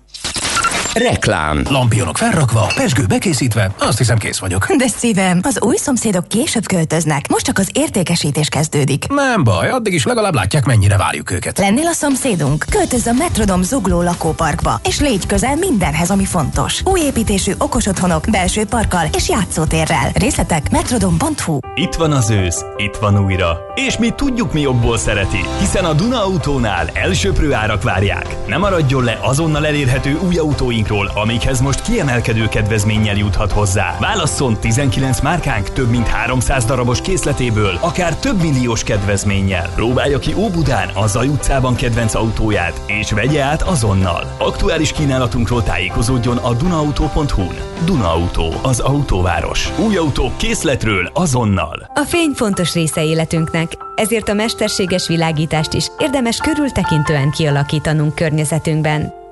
Reklám. Lampionok felrakva, pesgő bekészítve, azt hiszem kész vagyok. De szívem, az új szomszédok később költöznek, most csak az értékesítés kezdődik. Nem baj, addig is legalább látják, mennyire várjuk őket. Lennél a szomszédunk? Költözz a Metrodom zugló lakóparkba, és légy közel mindenhez, ami fontos. Új építésű okos otthonok, belső parkkal és játszótérrel. Részletek metrodom.hu Itt van az ősz, itt van újra. És mi tudjuk, mi jobból szereti, hiszen a Duna Autónál elsőprő árak várják. Ne maradjon le azonnal elérhető új autóinkról, amikhez most kiemelkedő kedvezménnyel juthat hozzá. Válasszon 19 márkánk több mint 300 darabos készletéből, akár több milliós kedvezménnyel. Próbálja ki Óbudán, a Zaj utcában kedvenc autóját, és vegye át azonnal. Aktuális kínálatunkról tájékozódjon a dunaauto.hu-n. Duna Auto, az autóváros. Új autók készletről azonnal. A fény fontos része életünknek, ezért a mesterséges világítást is érdemes körültekintően kialakítanunk környezetünkben.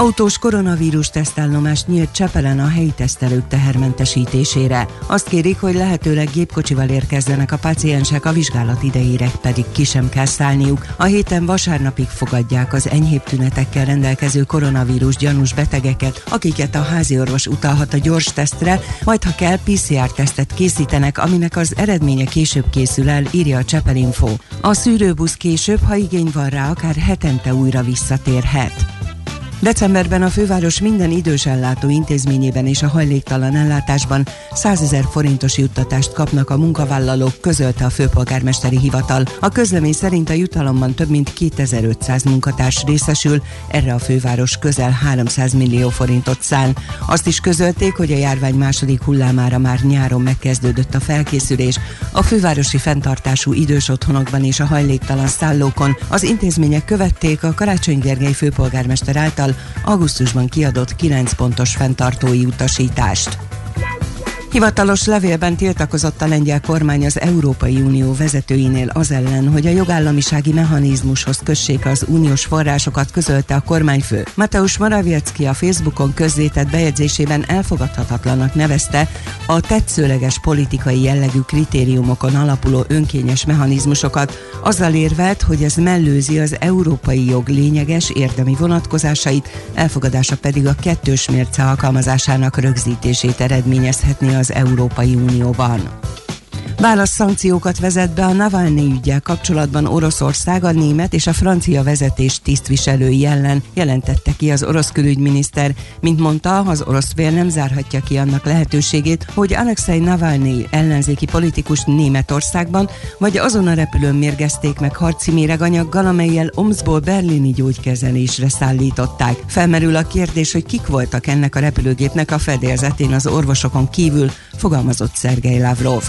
Autós koronavírus tesztállomást nyílt Csepelen a helyi tesztelők tehermentesítésére. Azt kérik, hogy lehetőleg gépkocsival érkezzenek a paciensek, a vizsgálat idejére pedig ki sem kell szállniuk. A héten vasárnapig fogadják az enyhébb tünetekkel rendelkező koronavírus gyanús betegeket, akiket a háziorvos utalhat a gyors tesztre, majd ha kell PCR-tesztet készítenek, aminek az eredménye később készül el, írja a Csepelinfo. A szűrőbusz később, ha igény van rá, akár hetente újra visszatérhet. Decemberben a főváros minden idős ellátó intézményében és a hajléktalan ellátásban 100 ezer forintos juttatást kapnak a munkavállalók, közölte a főpolgármesteri hivatal. A közlemény szerint a jutalomban több mint 2500 munkatárs részesül, erre a főváros közel 300 millió forintot szán. Azt is közölték, hogy a járvány második hullámára már nyáron megkezdődött a felkészülés. A fővárosi fenntartású idős otthonokban és a hajléktalan szállókon az intézmények követték a Karácsony Gergely főpolgármester által augusztusban kiadott 9 pontos fenntartói utasítást. Hivatalos levélben tiltakozott a lengyel kormány az Európai Unió vezetőinél az ellen, hogy a jogállamisági mechanizmushoz kössék az uniós forrásokat, közölte a kormányfő. Mateusz Morawiecki a Facebookon közzétett bejegyzésében elfogadhatatlanak nevezte a tetszőleges politikai jellegű kritériumokon alapuló önkényes mechanizmusokat, azzal érvelt, hogy ez mellőzi az európai jog lényeges érdemi vonatkozásait, elfogadása pedig a kettős mérce alkalmazásának rögzítését eredményezhetné az Európai Unióban. Válasz szankciókat vezet be a Navalnyi ügyel kapcsolatban Oroszország, a német és a francia vezetés tisztviselői ellen, jelentette ki az orosz külügyminiszter. Mint mondta, az orosz fél nem zárhatja ki annak lehetőségét, hogy Alexei Navalnyi ellenzéki politikus Németországban, vagy azon a repülőn mérgezték meg harci méreganyaggal, amelyel Omszból berlini gyógykezelésre szállították. Felmerül a kérdés, hogy kik voltak ennek a repülőgépnek a fedélzetén az orvosokon kívül, fogalmazott Szergej Lavrov.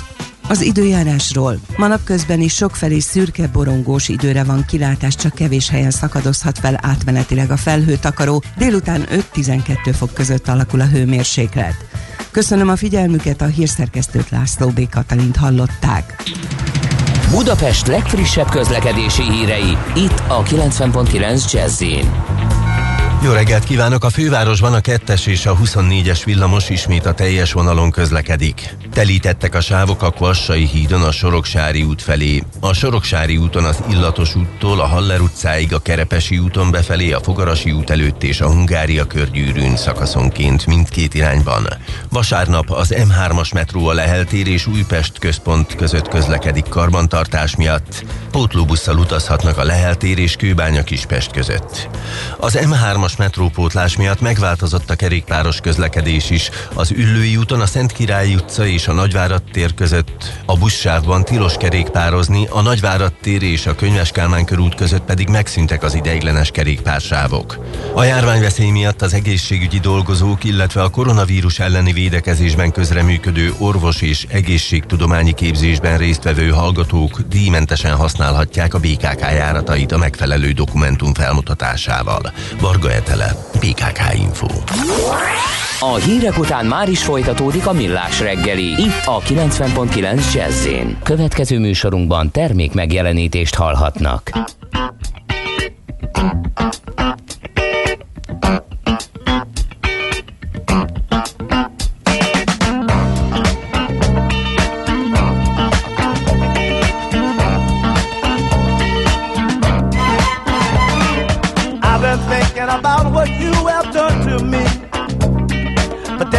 Az időjárásról. Ma napközben is sokfelé szürke, borongós időre van kilátás, csak kevés helyen szakadozhat fel átmenetileg a felhőtakaró. Délután 5-12 fok között alakul a hőmérséklet. Köszönöm a figyelmüket, a hírszerkesztőt László B. Katalint hallották. Budapest legfrissebb közlekedési hírei, itt a 90.9 jazz jó reggelt kívánok! A fővárosban a 2-es és a 24-es villamos ismét a teljes vonalon közlekedik. Telítettek a sávok a Kvassai hídon a Soroksári út felé. A Soroksári úton az Illatos úttól a Haller utcáig, a Kerepesi úton befelé, a Fogarasi út előtt és a Hungária körgyűrűn szakaszonként mindkét irányban. Vasárnap az M3-as metró a Leheltér és Újpest központ között közlekedik karbantartás miatt. Pótlóbusszal utazhatnak a Leheltér és Kőbánya Kispest között. Az M3-as hatalmas metrópótlás miatt megváltozott a kerékpáros közlekedés is. Az Üllői úton a Szent Király utca és a Nagyvárad tér között, a buszsávban tilos kerékpározni, a Nagyvárad tér és a Könyves Kálmán körút között pedig megszűntek az ideiglenes kerékpársávok. A járványveszély miatt az egészségügyi dolgozók, illetve a koronavírus elleni védekezésben közreműködő orvos és egészségtudományi képzésben résztvevő hallgatók díjmentesen használhatják a BKK járatait a megfelelő dokumentum felmutatásával. Varga Etele, BKK Info. A hírek után már is folytatódik a millás reggeli. Itt a 90.9 jazz Következő műsorunkban termék megjelenítést hallhatnak.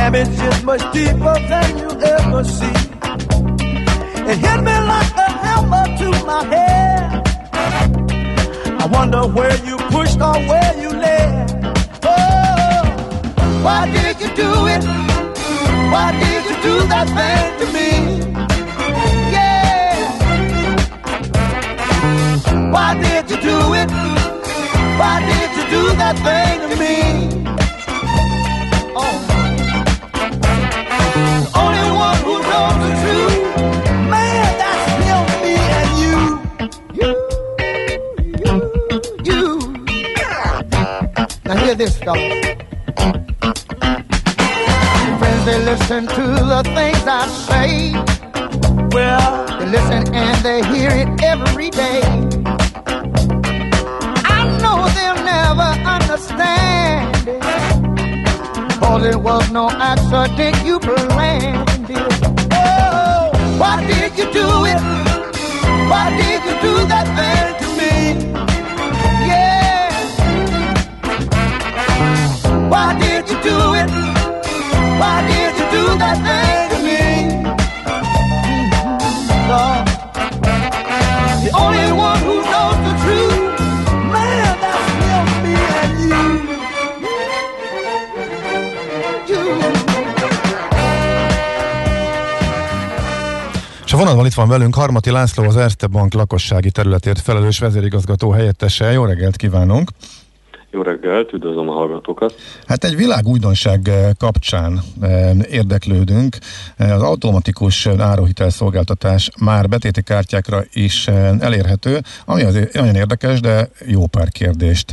Damage is much deeper than you ever see. It hit me like a hammer to my head. I wonder where you pushed or where you led. Oh, why did you do it? Why did you do that thing to me? Yeah. Why did you do it? Why did you do that thing to me? This, fellas. Friends, they listen to the things I say. Well, they listen and they hear it every day. I know they'll never understand it. Cause it was no accident you planned it. Oh, why did you do it? Why did you do that thing Why did you do it? Why did you do that thing to me? Lord. The only one who knows the truth, man, that's him, me and you. És a vonalban itt van velünk Harmati László, az Erste Bank lakossági területért felelős vezérigazgató helyettese. Jó reggelt kívánunk! Reggelt, üdvözlöm a hallgatókat. Hát egy világújdonság eh, kapcsán eh, érdeklődünk. Eh, Az automatikus áruhitelszolgáltatás már betéti kártyákra is elérhető, ami azért nagyon érdekes, de jó pár kérdést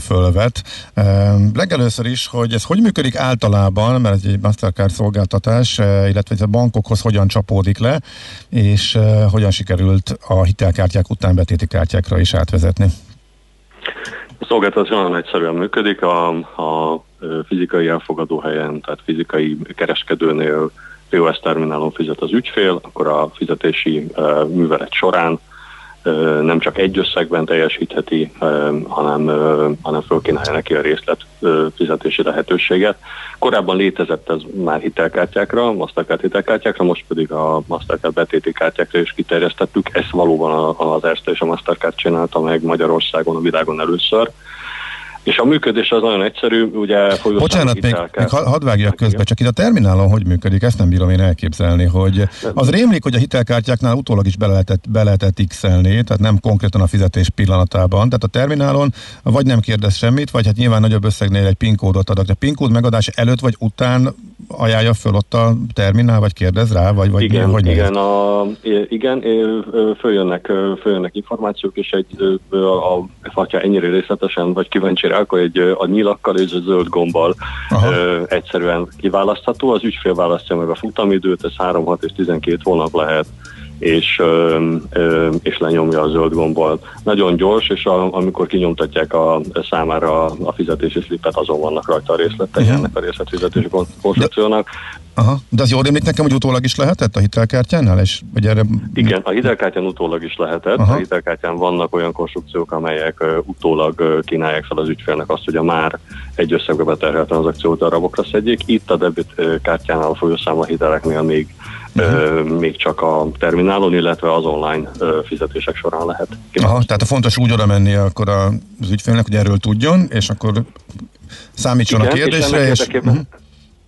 fölvet. Legelőször is, hogy ez hogy működik általában, mert ez egy Mastercard szolgáltatás, illetve a bankokhoz hogyan csapódik le, és hogyan sikerült a hitelkártyák után betéti kártyákra is átvezetni. A szolgáltatás nagyon egyszerűen működik, a, a fizikai elfogadóhelyen, tehát fizikai kereskedőnél POS terminálon fizet az ügyfél, akkor a fizetési ö, művelet során ö, nem csak egy összegben teljesítheti, ö, hanem, hanem fölkínálja neki a részlet fizetési lehetőséget. Korábban létezett ez már hitelkártyákra, Mastercard hitelkártyákra, most pedig a Mastercard betéti kártyákra is kiterjesztettük. Ezt valóban az Erste és a Mastercard csinálta meg Magyarországon, a világon először. És a működés az nagyon egyszerű, ugye Bocsánat, még, még ha- hadd vágjak közbe, csak itt a terminálon hogy működik, ezt nem bírom én elképzelni, hogy az rémlik, hogy a hitelkártyáknál utólag is be lehetett, be lehetett x tehát nem konkrétan a fizetés pillanatában, tehát a terminálon vagy nem kérdez semmit, vagy hát nyilván nagyobb összegnél egy PIN kódot adok. A PIN kód megadás előtt vagy után ajánlja föl ott a terminál, vagy kérdez rá, vagy, vagy igen, mi, hogy néz? igen, a, i- igen, följönnek, följönnek információk, és egy, a, a, ha ennyire részletesen vagy kíváncsi akkor egy a nyilakkal és a zöld gombbal ö, egyszerűen kiválasztható. Az ügyfél választja meg a futamidőt, ez 3, 6 és 12 hónap lehet, és, ö, ö, és lenyomja a zöld gombbal. Nagyon gyors, és a, amikor kinyomtatják a számára a, a fizetési slipet, azon vannak rajta a részletei Mhm. ennek a részletfizetési kon- konstrukciónak. Aha. De az jól rémlik nekem, hogy utólag is lehetett a hitelkártyánál, és vagy erre... Igen, a hitelkártyán utólag is lehetett. Aha. A hitelkártyán vannak olyan konstrukciók, amelyek utólag kínálják fel az ügyfélnek azt, hogy a már egy összegbe beterhelt tranzakciót darabokra szedjék. Itt a debit ö, kártyánál, a folyószámla hiteleknél még, ö, még csak a terminálon, illetve az online fizetések során lehet. Aha, tehát a fontos úgy oda menni akkor az ügyfélnek, hogy erről tudjon, és akkor számítson Igen, a és kérdésre, ennek és... érdekében- Mhm.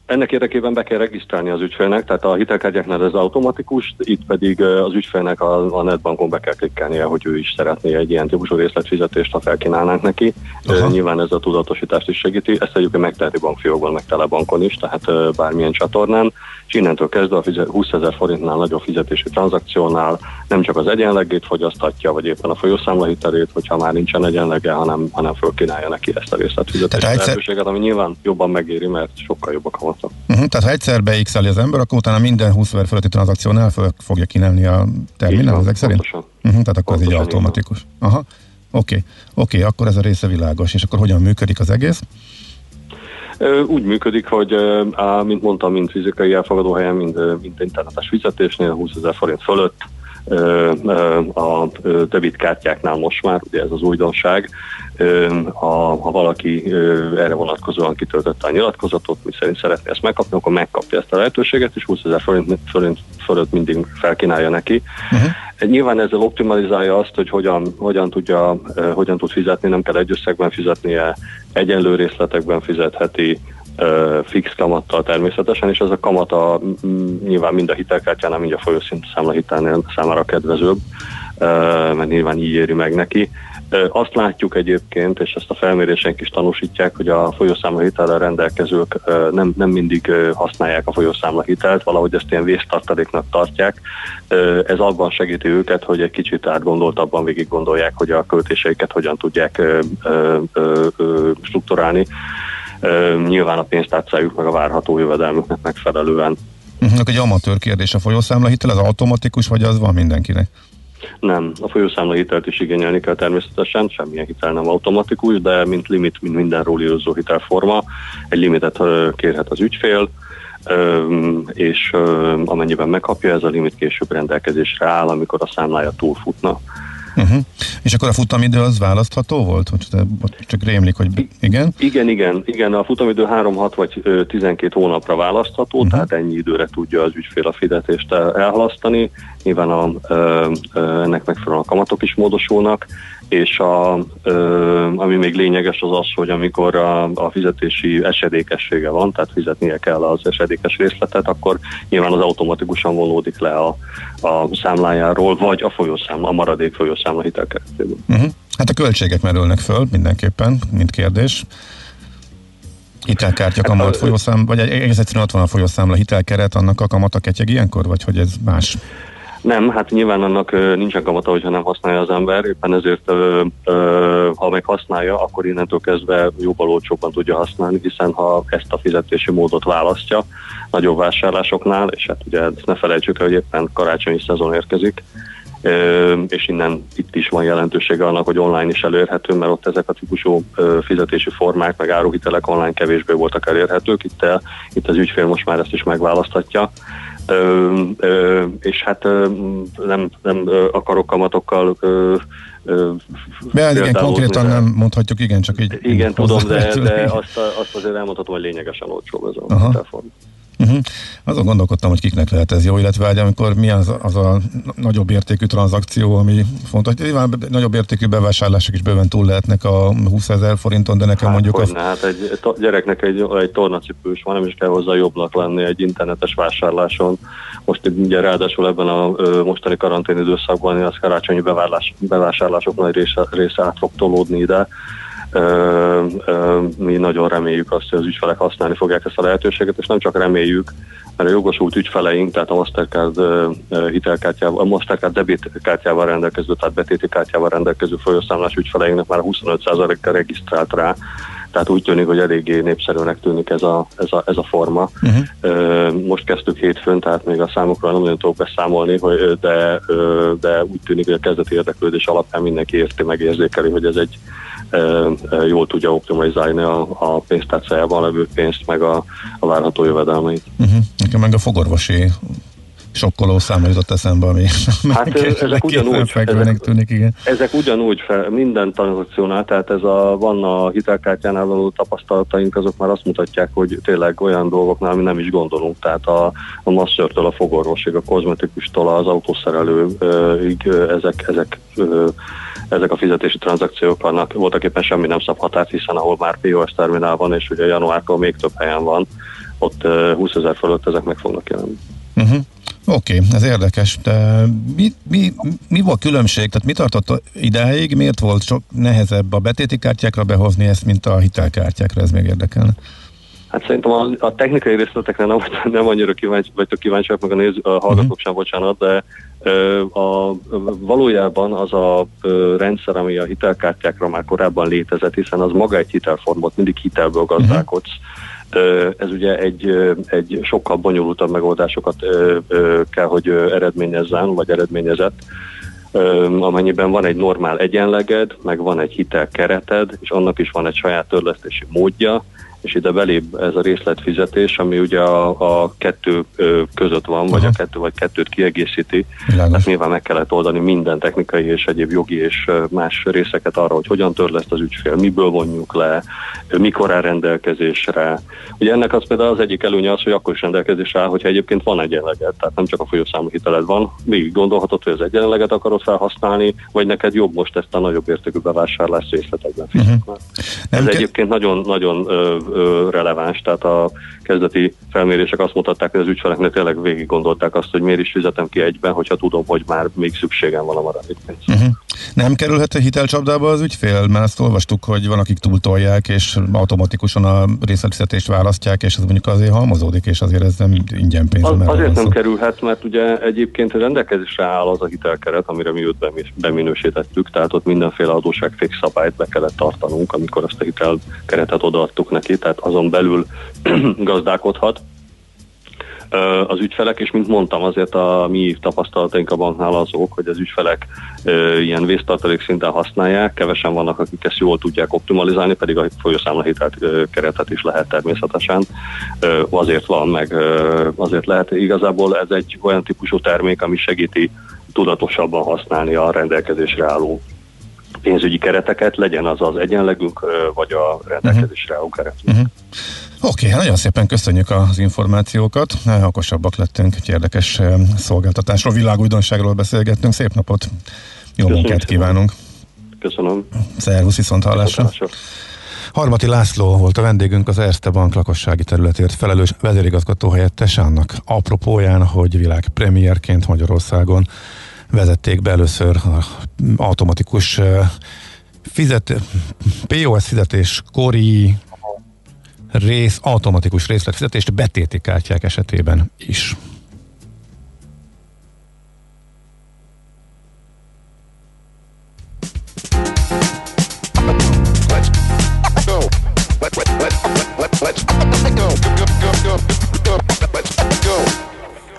ennek érdekében be kell regisztrálni az ügyfélnek, tehát a hitelkártyáknál ez automatikus, itt pedig az ügyfélnek a, a netbankon be kell klikkelnie, hogy ő is szeretné egy ilyen típusú részletfizetést, ha felkínálnánk neki. Ö, nyilván ez a tudatosítást is segíti, ezt egyébként megteheti bankfiókban, meg telebankon is, tehát bármilyen csatornán, és innentől kezdve a fizet, 20 ezer forintnál nagyobb fizetési tranzakciónál nem csak az egyenlegét fogyaszthatja, vagy éppen a folyószámla hitelét, hogyha már nincsen egyenlege, hanem, hanem fölkínálja neki ezt a részletfizetési lehetőséget, ami nyilván jobban megéri, mert sokkal jobb a kamatok. Uh-huh, tehát ha egyszer beixeli az ember, akkor utána minden 20 ezer fölötti tranzakciónál föl fogja kínálni a terminál ezek szerint? pontosan. Uh-huh, tehát akkor ez így Pontosan így van. automatikus. Aha. Oké, oké, akkor ez a része világos. És akkor hogyan működik az egész? Úgy működik, hogy mint mondtam, mind fizikai elfogadóhelyen, mind, ö, mind internetes fizetésnél 20 ezer forint fölött a debitkártyáknál most már, ugye ez az újdonság, ö, ha, valaki erre vonatkozóan kitöltötte a nyilatkozatot, mi szerint szeretné ezt megkapni, akkor megkapja ezt a lehetőséget, és 20 ezer forint, forint fölött mindig felkínálja neki. Uh-huh. Nyilván ezzel optimalizálja azt, hogy hogyan, hogyan, tudja, hogyan tud fizetni, nem kell egy összegben fizetnie, egyenlő részletekben fizetheti, fix kamattal természetesen, és ez a kamata nyilván mind a hitelkártyánál, mind a folyószintű számlahitelnél számára kedvezőbb, mert nyilván így éri meg neki. Azt látjuk egyébként, és ezt a felmérésenk is tanúsítják, hogy a folyószámlahitellel rendelkezők ö, nem, nem mindig használják a folyószámlahitelt, valahogy ezt ilyen vésztartaléknak tartják. Ez abban segíti őket, hogy egy kicsit átgondoltabban végig gondolják, hogy a költéseiket hogyan tudják strukturálni. Nyilván a pénztárcájuk meg a várható jövedelmüknek megfelelően Uh-huh, egy amatőr kérdés a folyószámla hitel, az automatikus, vagy az van mindenkinek? Nem, a folyószámla hitelt is igényelni kell természetesen, semmilyen hitel nem automatikus, de mint limit, mint minden rólírozó hitelforma, egy limitet kérhet az ügyfél, és amennyiben megkapja, ez a limit később rendelkezésre áll, amikor a számlája túlfutna. Uh-huh. És akkor a futamidő az választható volt? Csak rémlik, hogy igen? Igen, igen, igen, a futamidő 3-6 vagy ö, 12 hónapra választható, uh-huh. tehát ennyi időre tudja az ügyfél a fizetést el- elhalasztani. Nyilván a, ö, ö, ennek megfelelően a kamatok is módosulnak, és a, ö, ami még lényeges az az, hogy amikor a, a fizetési esedékessége van, tehát fizetnie kell az esedékes részletet, akkor nyilván az automatikusan vonódik le a, a számlájáról, vagy a folyószámla, a maradék folyószámla hitelkeretéből. Uh-huh. Hát a költségek merülnek föl mindenképpen, mint kérdés. Hitelkártya, kamat, folyószám, vagy egész egyszerűen ott van a folyószámla hitelkeret, annak a kamata ketyeg ilyenkor, vagy hogy ez más? Nem, hát nyilván annak nincsen kamata, hogyha nem használja az ember, éppen ezért ha meg használja, akkor innentől kezdve jóval olcsóbban tudja használni, hiszen ha ezt a fizetési módot választja nagyobb vásárlásoknál, és hát ugye ne felejtsük el, hogy éppen karácsonyi szezon érkezik, és innen itt is van jelentősége annak, hogy online is elérhető, mert ott ezek a típusú fizetési formák, meg áruhitelek online kevésbé voltak elérhetők, itt, itt az ügyfél most már ezt is megválaszthatja. Ö, ö, és hát ö, nem, nem akarok kamatokkal ö, hát igen, konkrétan nem mondhatjuk, igen, csak így... Igen, tudom, de, de azt, azt azért elmondhatom, hogy lényegesen olcsóbb ez a Aha. hitelforma. Uh-huh. Azon gondolkodtam, hogy kiknek lehet ez jó, illetve hogy amikor mi az, az a nagyobb értékű tranzakció, ami fontos. Nyilván nagyobb értékű bevásárlások is bőven túl lehetnek a 20 ezer forinton, de nekem mondjuk Hogyne, a... hát egy to- gyereknek egy, egy tornacipős van, nem is kell hozzá jobbnak lenni egy internetes vásárláson. Most ugye ráadásul ebben a ö, mostani karantén időszakban az karácsonyi bevásárlások nagy része, része át fog tolódni ide. Mi nagyon reméljük azt, hogy az ügyfelek használni fogják ezt a lehetőséget, és nem csak reméljük, mert a jogosult ügyfeleink, tehát a Mastercard hitelkártyával, a Mastercard debitkártyával rendelkező, tehát betéti kártyával rendelkező folyószámlás ügyfeleinknek már 25%-kal regisztrált rá, tehát úgy tűnik, hogy eléggé népszerűnek tűnik ez a, ez a, ez a forma. Uh-huh. Most kezdtük hétfőn, tehát még a számokról nem nagyon tudok beszámolni, hogy, de, de úgy tűnik, hogy a kezdeti érdeklődés alapján mindenki érti, megérzékeli, hogy ez egy jól tudja optimalizálni a, a pénztárcájában levő pénzt, meg a, a várható jövedelmeit. Uh-huh. Nekem meg a fogorvosi sokkoló száma jutott eszembe, ami [laughs] Hát ezek ugyanúgy, ezek, tűnik, igen. ezek ugyanúgy fel, minden tranzakciónál, tehát ez a, van a hitelkártyánál való tapasztalataink, azok már azt mutatják, hogy tényleg olyan dolgoknál, ami nem is gondolunk, tehát a, a masszörtől a fogorvosig, a kozmetikustól az autószerelőig ezek, ezek ezek a fizetési tranzakciók vannak. Voltak éppen semmi nem szab határt, hiszen ahol már POS terminál van, és ugye januártól még több helyen van, ott 20 ezer fölött ezek meg fognak jelenni. Uh-huh. Oké, okay, ez érdekes. De mi, mi, mi volt különbség? Tehát mi tartott idáig? Miért volt sok nehezebb a betéti kártyákra behozni ezt, mint a hitelkártyákra? Ez még érdekelne. Hát szerintem a, a technikai részletekre nem, [laughs] nem annyira kíváncsi, vagytok kíváncsiak, meg a, néz, a hallgatók uh-huh. sem, bocsánat, de ö, a, valójában az a ö, rendszer, ami a hitelkártyákra már korábban létezett, hiszen az maga egy hitelformot, mindig hitelből gazdálkodsz, uh-huh. Ez ugye egy, egy sokkal bonyolultabb megoldásokat kell, hogy eredményezzen, vagy eredményezett, amennyiben van egy normál egyenleged, meg van egy hitelkereted, és annak is van egy saját törlesztési módja, és ide belébb ez a részletfizetés, ami ugye a, a kettő között van, vagy Aha. a kettő vagy kettőt kiegészíti. Világos. Tehát nyilván meg kellett oldani minden technikai és egyéb jogi és más részeket arra, hogy hogyan törleszt az ügyfél, miből vonjuk le, mikor áll rendelkezésre. Ugye ennek az például az egyik előnye az, hogy akkor is rendelkezésre áll, hogyha egyébként van egyenleget, tehát nem csak a folyószámú hiteled van, végig gondolhatod, hogy az egyenleget akarod felhasználni, vagy neked jobb most ezt a nagyobb értékű bevásárlás részletekben fizetni. Uh-huh. Ez ke- egyébként nagyon-nagyon releváns, tehát a kezdeti felmérések azt mutatták, hogy az ügyfeleknek tényleg végig gondolták azt, hogy miért is fizetem ki egyben, hogyha tudom, hogy már még szükségem van a maradék pénz. Uh-huh. Nem kerülhet a hitelcsapdába az ügyfél? Mert azt olvastuk, hogy van, akik túltolják, és automatikusan a részletfizetést választják, és ez mondjuk azért halmozódik, és azért ez nem ingyen pénz. Az, azért nem kerülhet, mert ugye egyébként rendelkezésre áll az a hitelkeret, amire mi őt beminősítettük, tehát ott mindenféle adóságfix szabályt be kellett tartanunk, amikor azt a hitelkeretet odaadtuk neki, tehát azon belül [clears throat] gazdálkodhat az ügyfelek, és mint mondtam, azért a mi tapasztalataink a banknál azok, hogy az ügyfelek ilyen vésztartalék szinten használják, kevesen vannak, akik ezt jól tudják optimalizálni, pedig a folyószámlahitelt keretet is lehet természetesen. Azért van, meg azért lehet. Igazából ez egy olyan típusú termék, ami segíti tudatosabban használni a rendelkezésre álló pénzügyi kereteket, legyen az az egyenlegünk, vagy a rendelkezésre álló keret. Uh-huh. Oké, okay, nagyon szépen köszönjük az információkat. Okosabbak lettünk, egy érdekes szolgáltatásról, világújdonságról beszélgettünk. Szép napot, jó Köszönjük munkát kívánunk. Köszönöm. Szervusz, viszont hallásra. Harmati László volt a vendégünk, az Erste Bank lakossági területért felelős vezérigazgató helyettes annak apropóján, hogy világ premierként Magyarországon vezették be először automatikus fizet, POS fizetés kori rész, automatikus részletfizetést betéti kártyák esetében is.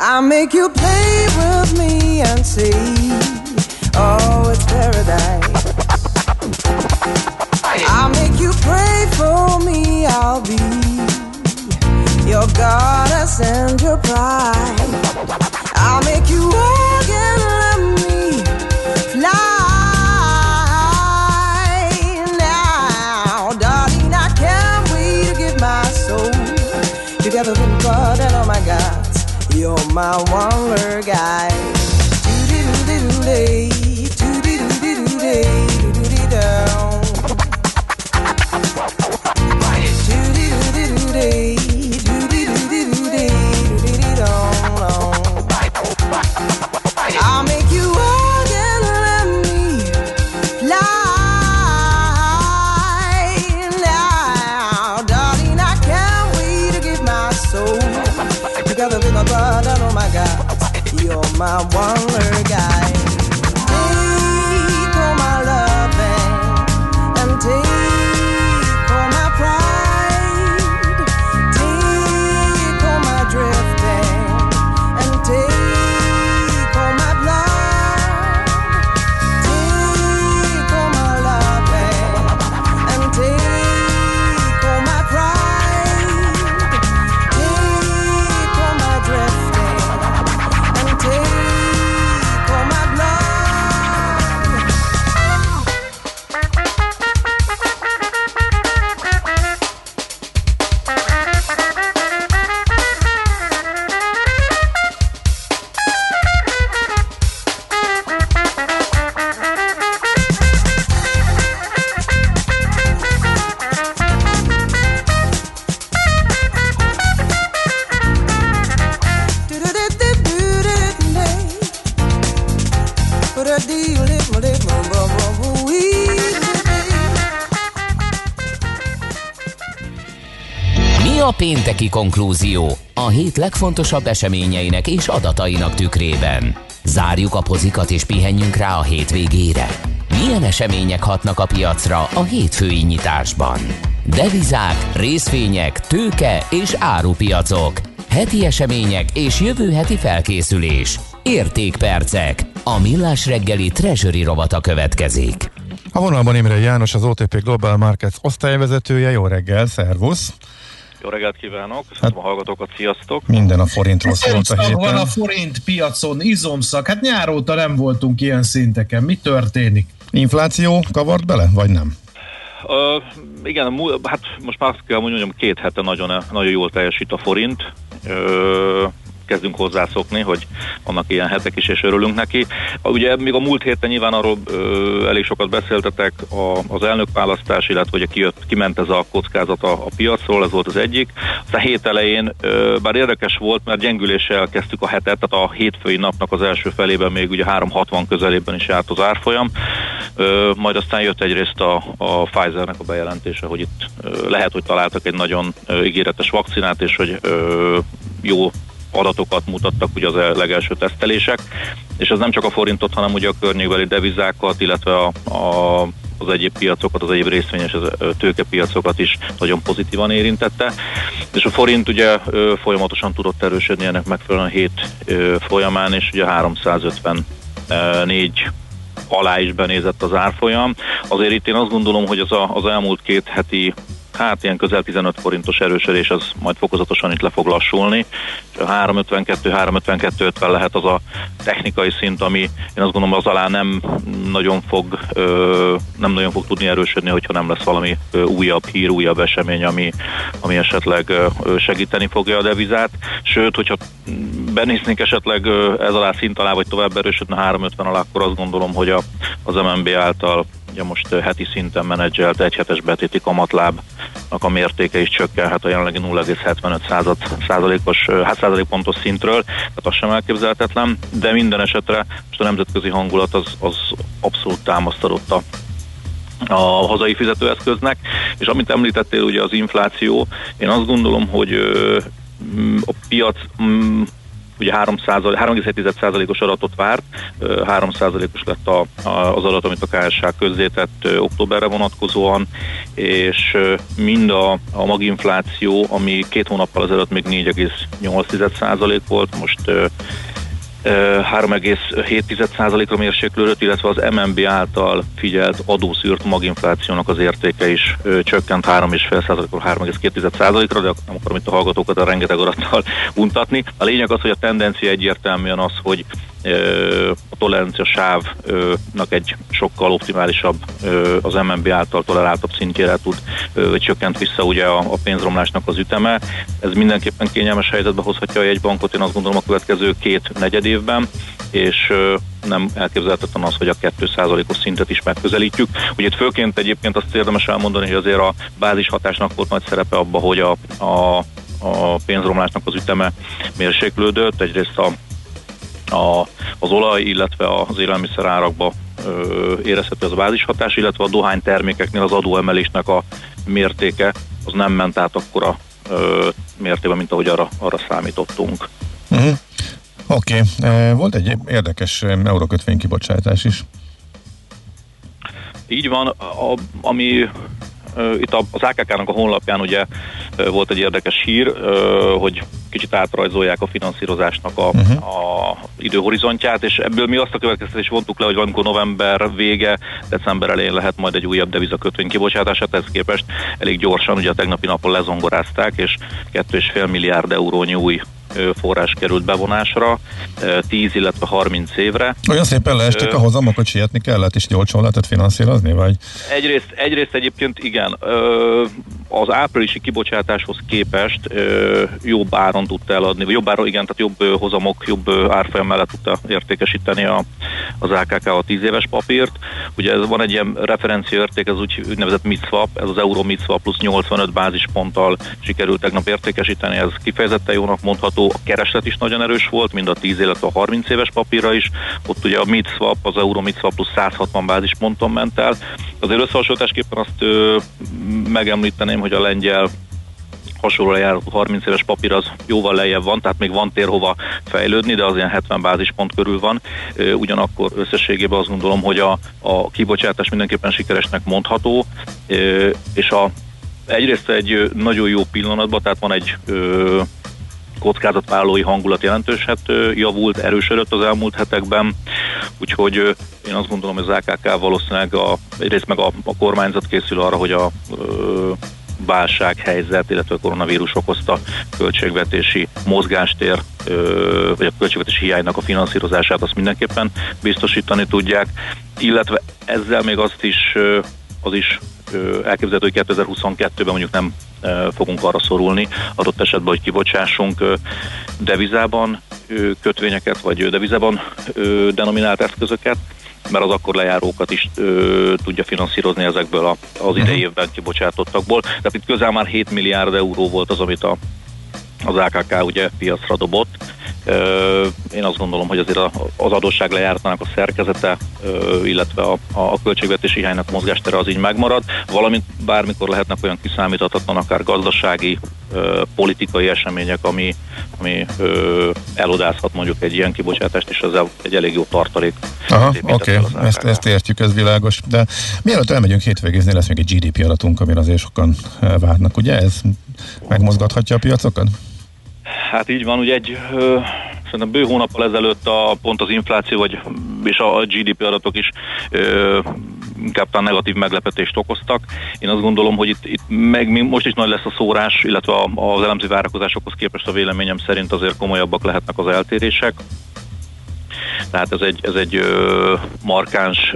I'll make you play with me and see. Oh, it's paradise. I'll make you pray for me. I'll be your goddess and your pride. I'll make you walk you're my wonder guy. Konklúzió a hét legfontosabb eseményeinek és adatainak tükrében. Zárjuk a pozikat és pihenjünk rá a hétvégére. Milyen események hatnak a piacra a hétfői nyitásban? Devizák, részvények, tőke és árupiacok. Heti események és jövő heti felkészülés. Értékpercek. A millás reggeli treasury rovata következik. A vonalban Imre János, az OTP Global Markets osztályvezetője. Jó reggel, szervusz! Jó reggelt kívánok, hát, a hallgatókat, sziasztok! Minden a forintról szólt a héten. van a forint piacon, izomszak, hát nyáróta nem voltunk ilyen szinteken. Mi történik? Infláció kavart bele, vagy nem? Uh, igen, hát most már azt kell mondjam, két hete nagyon, nagyon jól teljesít a forint. Uh, kezdünk hozzászokni, hogy vannak ilyen hetek is, és örülünk neki. Ugye még a múlt héten nyilván arról ö, elég sokat beszéltetek a, az elnökválasztás, illetve hogy kijött, kiment ez a kockázat a, a piacról, ez volt az egyik. A hét elején, ö, bár érdekes volt, mert gyengüléssel kezdtük a hetet, tehát a hétfői napnak az első felében még ugye 360 közelében is járt az árfolyam, ö, majd aztán jött egyrészt a, a Pfizernek a bejelentése, hogy itt ö, lehet, hogy találtak egy nagyon ö, ígéretes vakcinát, és hogy ö, jó adatokat mutattak ugye az legelső tesztelések, és ez nem csak a forintot, hanem ugye a környékbeli devizákat, illetve a, a az egyéb piacokat, az egyéb részvényes tőkepiacokat is nagyon pozitívan érintette. És a forint ugye folyamatosan tudott erősödni ennek megfelelően hét folyamán, és ugye 354 alá is benézett az árfolyam. Azért itt én azt gondolom, hogy az, a, az elmúlt két heti hát ilyen közel 15 forintos erősödés az majd fokozatosan itt le fog lassulni. 352-352-50 lehet az a technikai szint, ami én azt gondolom az alá nem nagyon fog, nem nagyon fog tudni erősödni, hogyha nem lesz valami újabb hír, újabb esemény, ami, ami esetleg segíteni fogja a devizát. Sőt, hogyha benéznénk esetleg ez alá szint alá, vagy tovább erősödne 350 alá, akkor azt gondolom, hogy a, az MNB által ugye most heti szinten menedzselt egyhetes betéti kamatlábnak a mértéke is csökkenhet a jelenlegi 0,75 százalékos, hát százalékpontos szintről, tehát az sem elképzelhetetlen, de minden esetre most a nemzetközi hangulat az, az abszolút támasztadott a a hazai fizetőeszköznek, és amit említettél, ugye az infláció, én azt gondolom, hogy a piac ugye 3,1%-os adatot várt, 3%-os lett a, a, az adat, amit a KSH közzétett októberre vonatkozóan, és mind a, a maginfláció, ami két hónappal ezelőtt még 4,8% volt, most 3,7%-ra mérséklődött, illetve az MNB által figyelt adószűrt maginflációnak az értéke is csökkent 3,5%-ról 3,2%-ra, de nem akarom itt a hallgatókat a rengeteg adattal [laughs] untatni. A lényeg az, hogy a tendencia egyértelműen az, hogy a tolerancia sávnak egy sokkal optimálisabb az MNB által toleráltabb szintjére tud, vagy csökkent vissza ugye a, pénzromlásnak az üteme. Ez mindenképpen kényelmes helyzetbe hozhatja a jegybankot, én azt gondolom a következő két negyed évben, és nem elképzelhetetlen az, hogy a 2%-os szintet is megközelítjük. Ugye itt főként egyébként azt érdemes elmondani, hogy azért a bázis hatásnak volt nagy szerepe abba, hogy a, a a pénzromlásnak az üteme mérséklődött. Egyrészt a a, az olaj, illetve az élelmiszer árakba érezhető az a bázishatás, illetve a dohány termékeknél az adóemelésnek a mértéke az nem ment át akkora ö, mértében, mint ahogy arra, arra számítottunk. Uh-huh. Oké, okay. volt egy érdekes eurókötvény kibocsátás is. Így van, a, ami itt az AKK-nak a honlapján ugye volt egy érdekes hír, hogy kicsit átrajzolják a finanszírozásnak a, uh-huh. a időhorizontját, és ebből mi azt a következtetést vontuk le, hogy valamikor november vége, december elején lehet majd egy újabb devizakötvény kibocsátását, ez képest elég gyorsan, ugye a tegnapi napon lezongorázták, és 2,5 milliárd eurónyi új forrás került bevonásra, 10, illetve 30 évre. Olyan szépen leestek a hozamok, hogy sietni kellett, és gyorsan lehetett finanszírozni, vagy? Egyrészt, egyrészt egyébként igen, az áprilisi kibocsátáshoz képest jobb áron tudta eladni, vagy jobb áron, igen, tehát jobb hozamok, jobb árfolyam mellett tudta értékesíteni a, az AKK a 10 éves papírt. Ugye ez van egy ilyen referencia érték, ez úgy, úgynevezett MITSWAP, ez az Euro MITSWAP plusz 85 bázisponttal sikerült tegnap értékesíteni, ez kifejezetten jónak mondható kereslet is nagyon erős volt, mind a 10, illetve a 30 éves papírra is. Ott ugye a mid swap, az euro mid swap plusz 160 bázisponton ment el. Azért összehasonlításképpen azt ö, megemlíteném, hogy a lengyel hasonló lejáratú 30 éves papír az jóval lejjebb van, tehát még van tér hova fejlődni, de az ilyen 70 bázispont körül van. Ugyanakkor összességében azt gondolom, hogy a, a kibocsátás mindenképpen sikeresnek mondható, és a egyrészt egy nagyon jó pillanatban, tehát van egy kockázatvállalói hangulat jelentőset javult, erősödött az elmúlt hetekben, úgyhogy én azt gondolom, hogy az AKK valószínűleg a, egyrészt meg a, a kormányzat készül arra, hogy a ö, válsághelyzet, illetve a koronavírus okozta költségvetési mozgástér, vagy a költségvetési hiánynak a finanszírozását azt mindenképpen biztosítani tudják, illetve ezzel még azt is, az is elképzelhető, hogy 2022-ben mondjuk nem fogunk arra szorulni, adott esetben, hogy kibocsássunk devizában kötvényeket, vagy devizában denominált eszközöket, mert az akkor lejárókat is ö, tudja finanszírozni ezekből a, az idei évben kibocsátottakból. Tehát itt közel már 7 milliárd euró volt az, amit a, az AKK ugye piacra dobott. Én azt gondolom, hogy azért az adósság lejártának a szerkezete, illetve a, a költségvetési hiánynak mozgástere az így megmarad, valamint bármikor lehetnek olyan kiszámíthatatlan, akár gazdasági, politikai események, ami, ami elodázhat mondjuk egy ilyen kibocsátást, és ezzel egy elég jó tartalék. Aha, oké, okay. ezt, ezt értjük, ez világos. De mielőtt elmegyünk hétvégézni, lesz még egy GDP adatunk, amire azért sokan várnak, ugye? Ez megmozgathatja a piacokat? Hát így van, ugye egy ö, szerintem bő hónappal ezelőtt a, pont az infláció vagy, és a GDP adatok is ö, inkább talán negatív meglepetést okoztak. Én azt gondolom, hogy itt, itt meg most is nagy lesz a szórás, illetve az elemző várakozásokhoz képest a véleményem szerint azért komolyabbak lehetnek az eltérések. Tehát ez egy, ez egy ö, markáns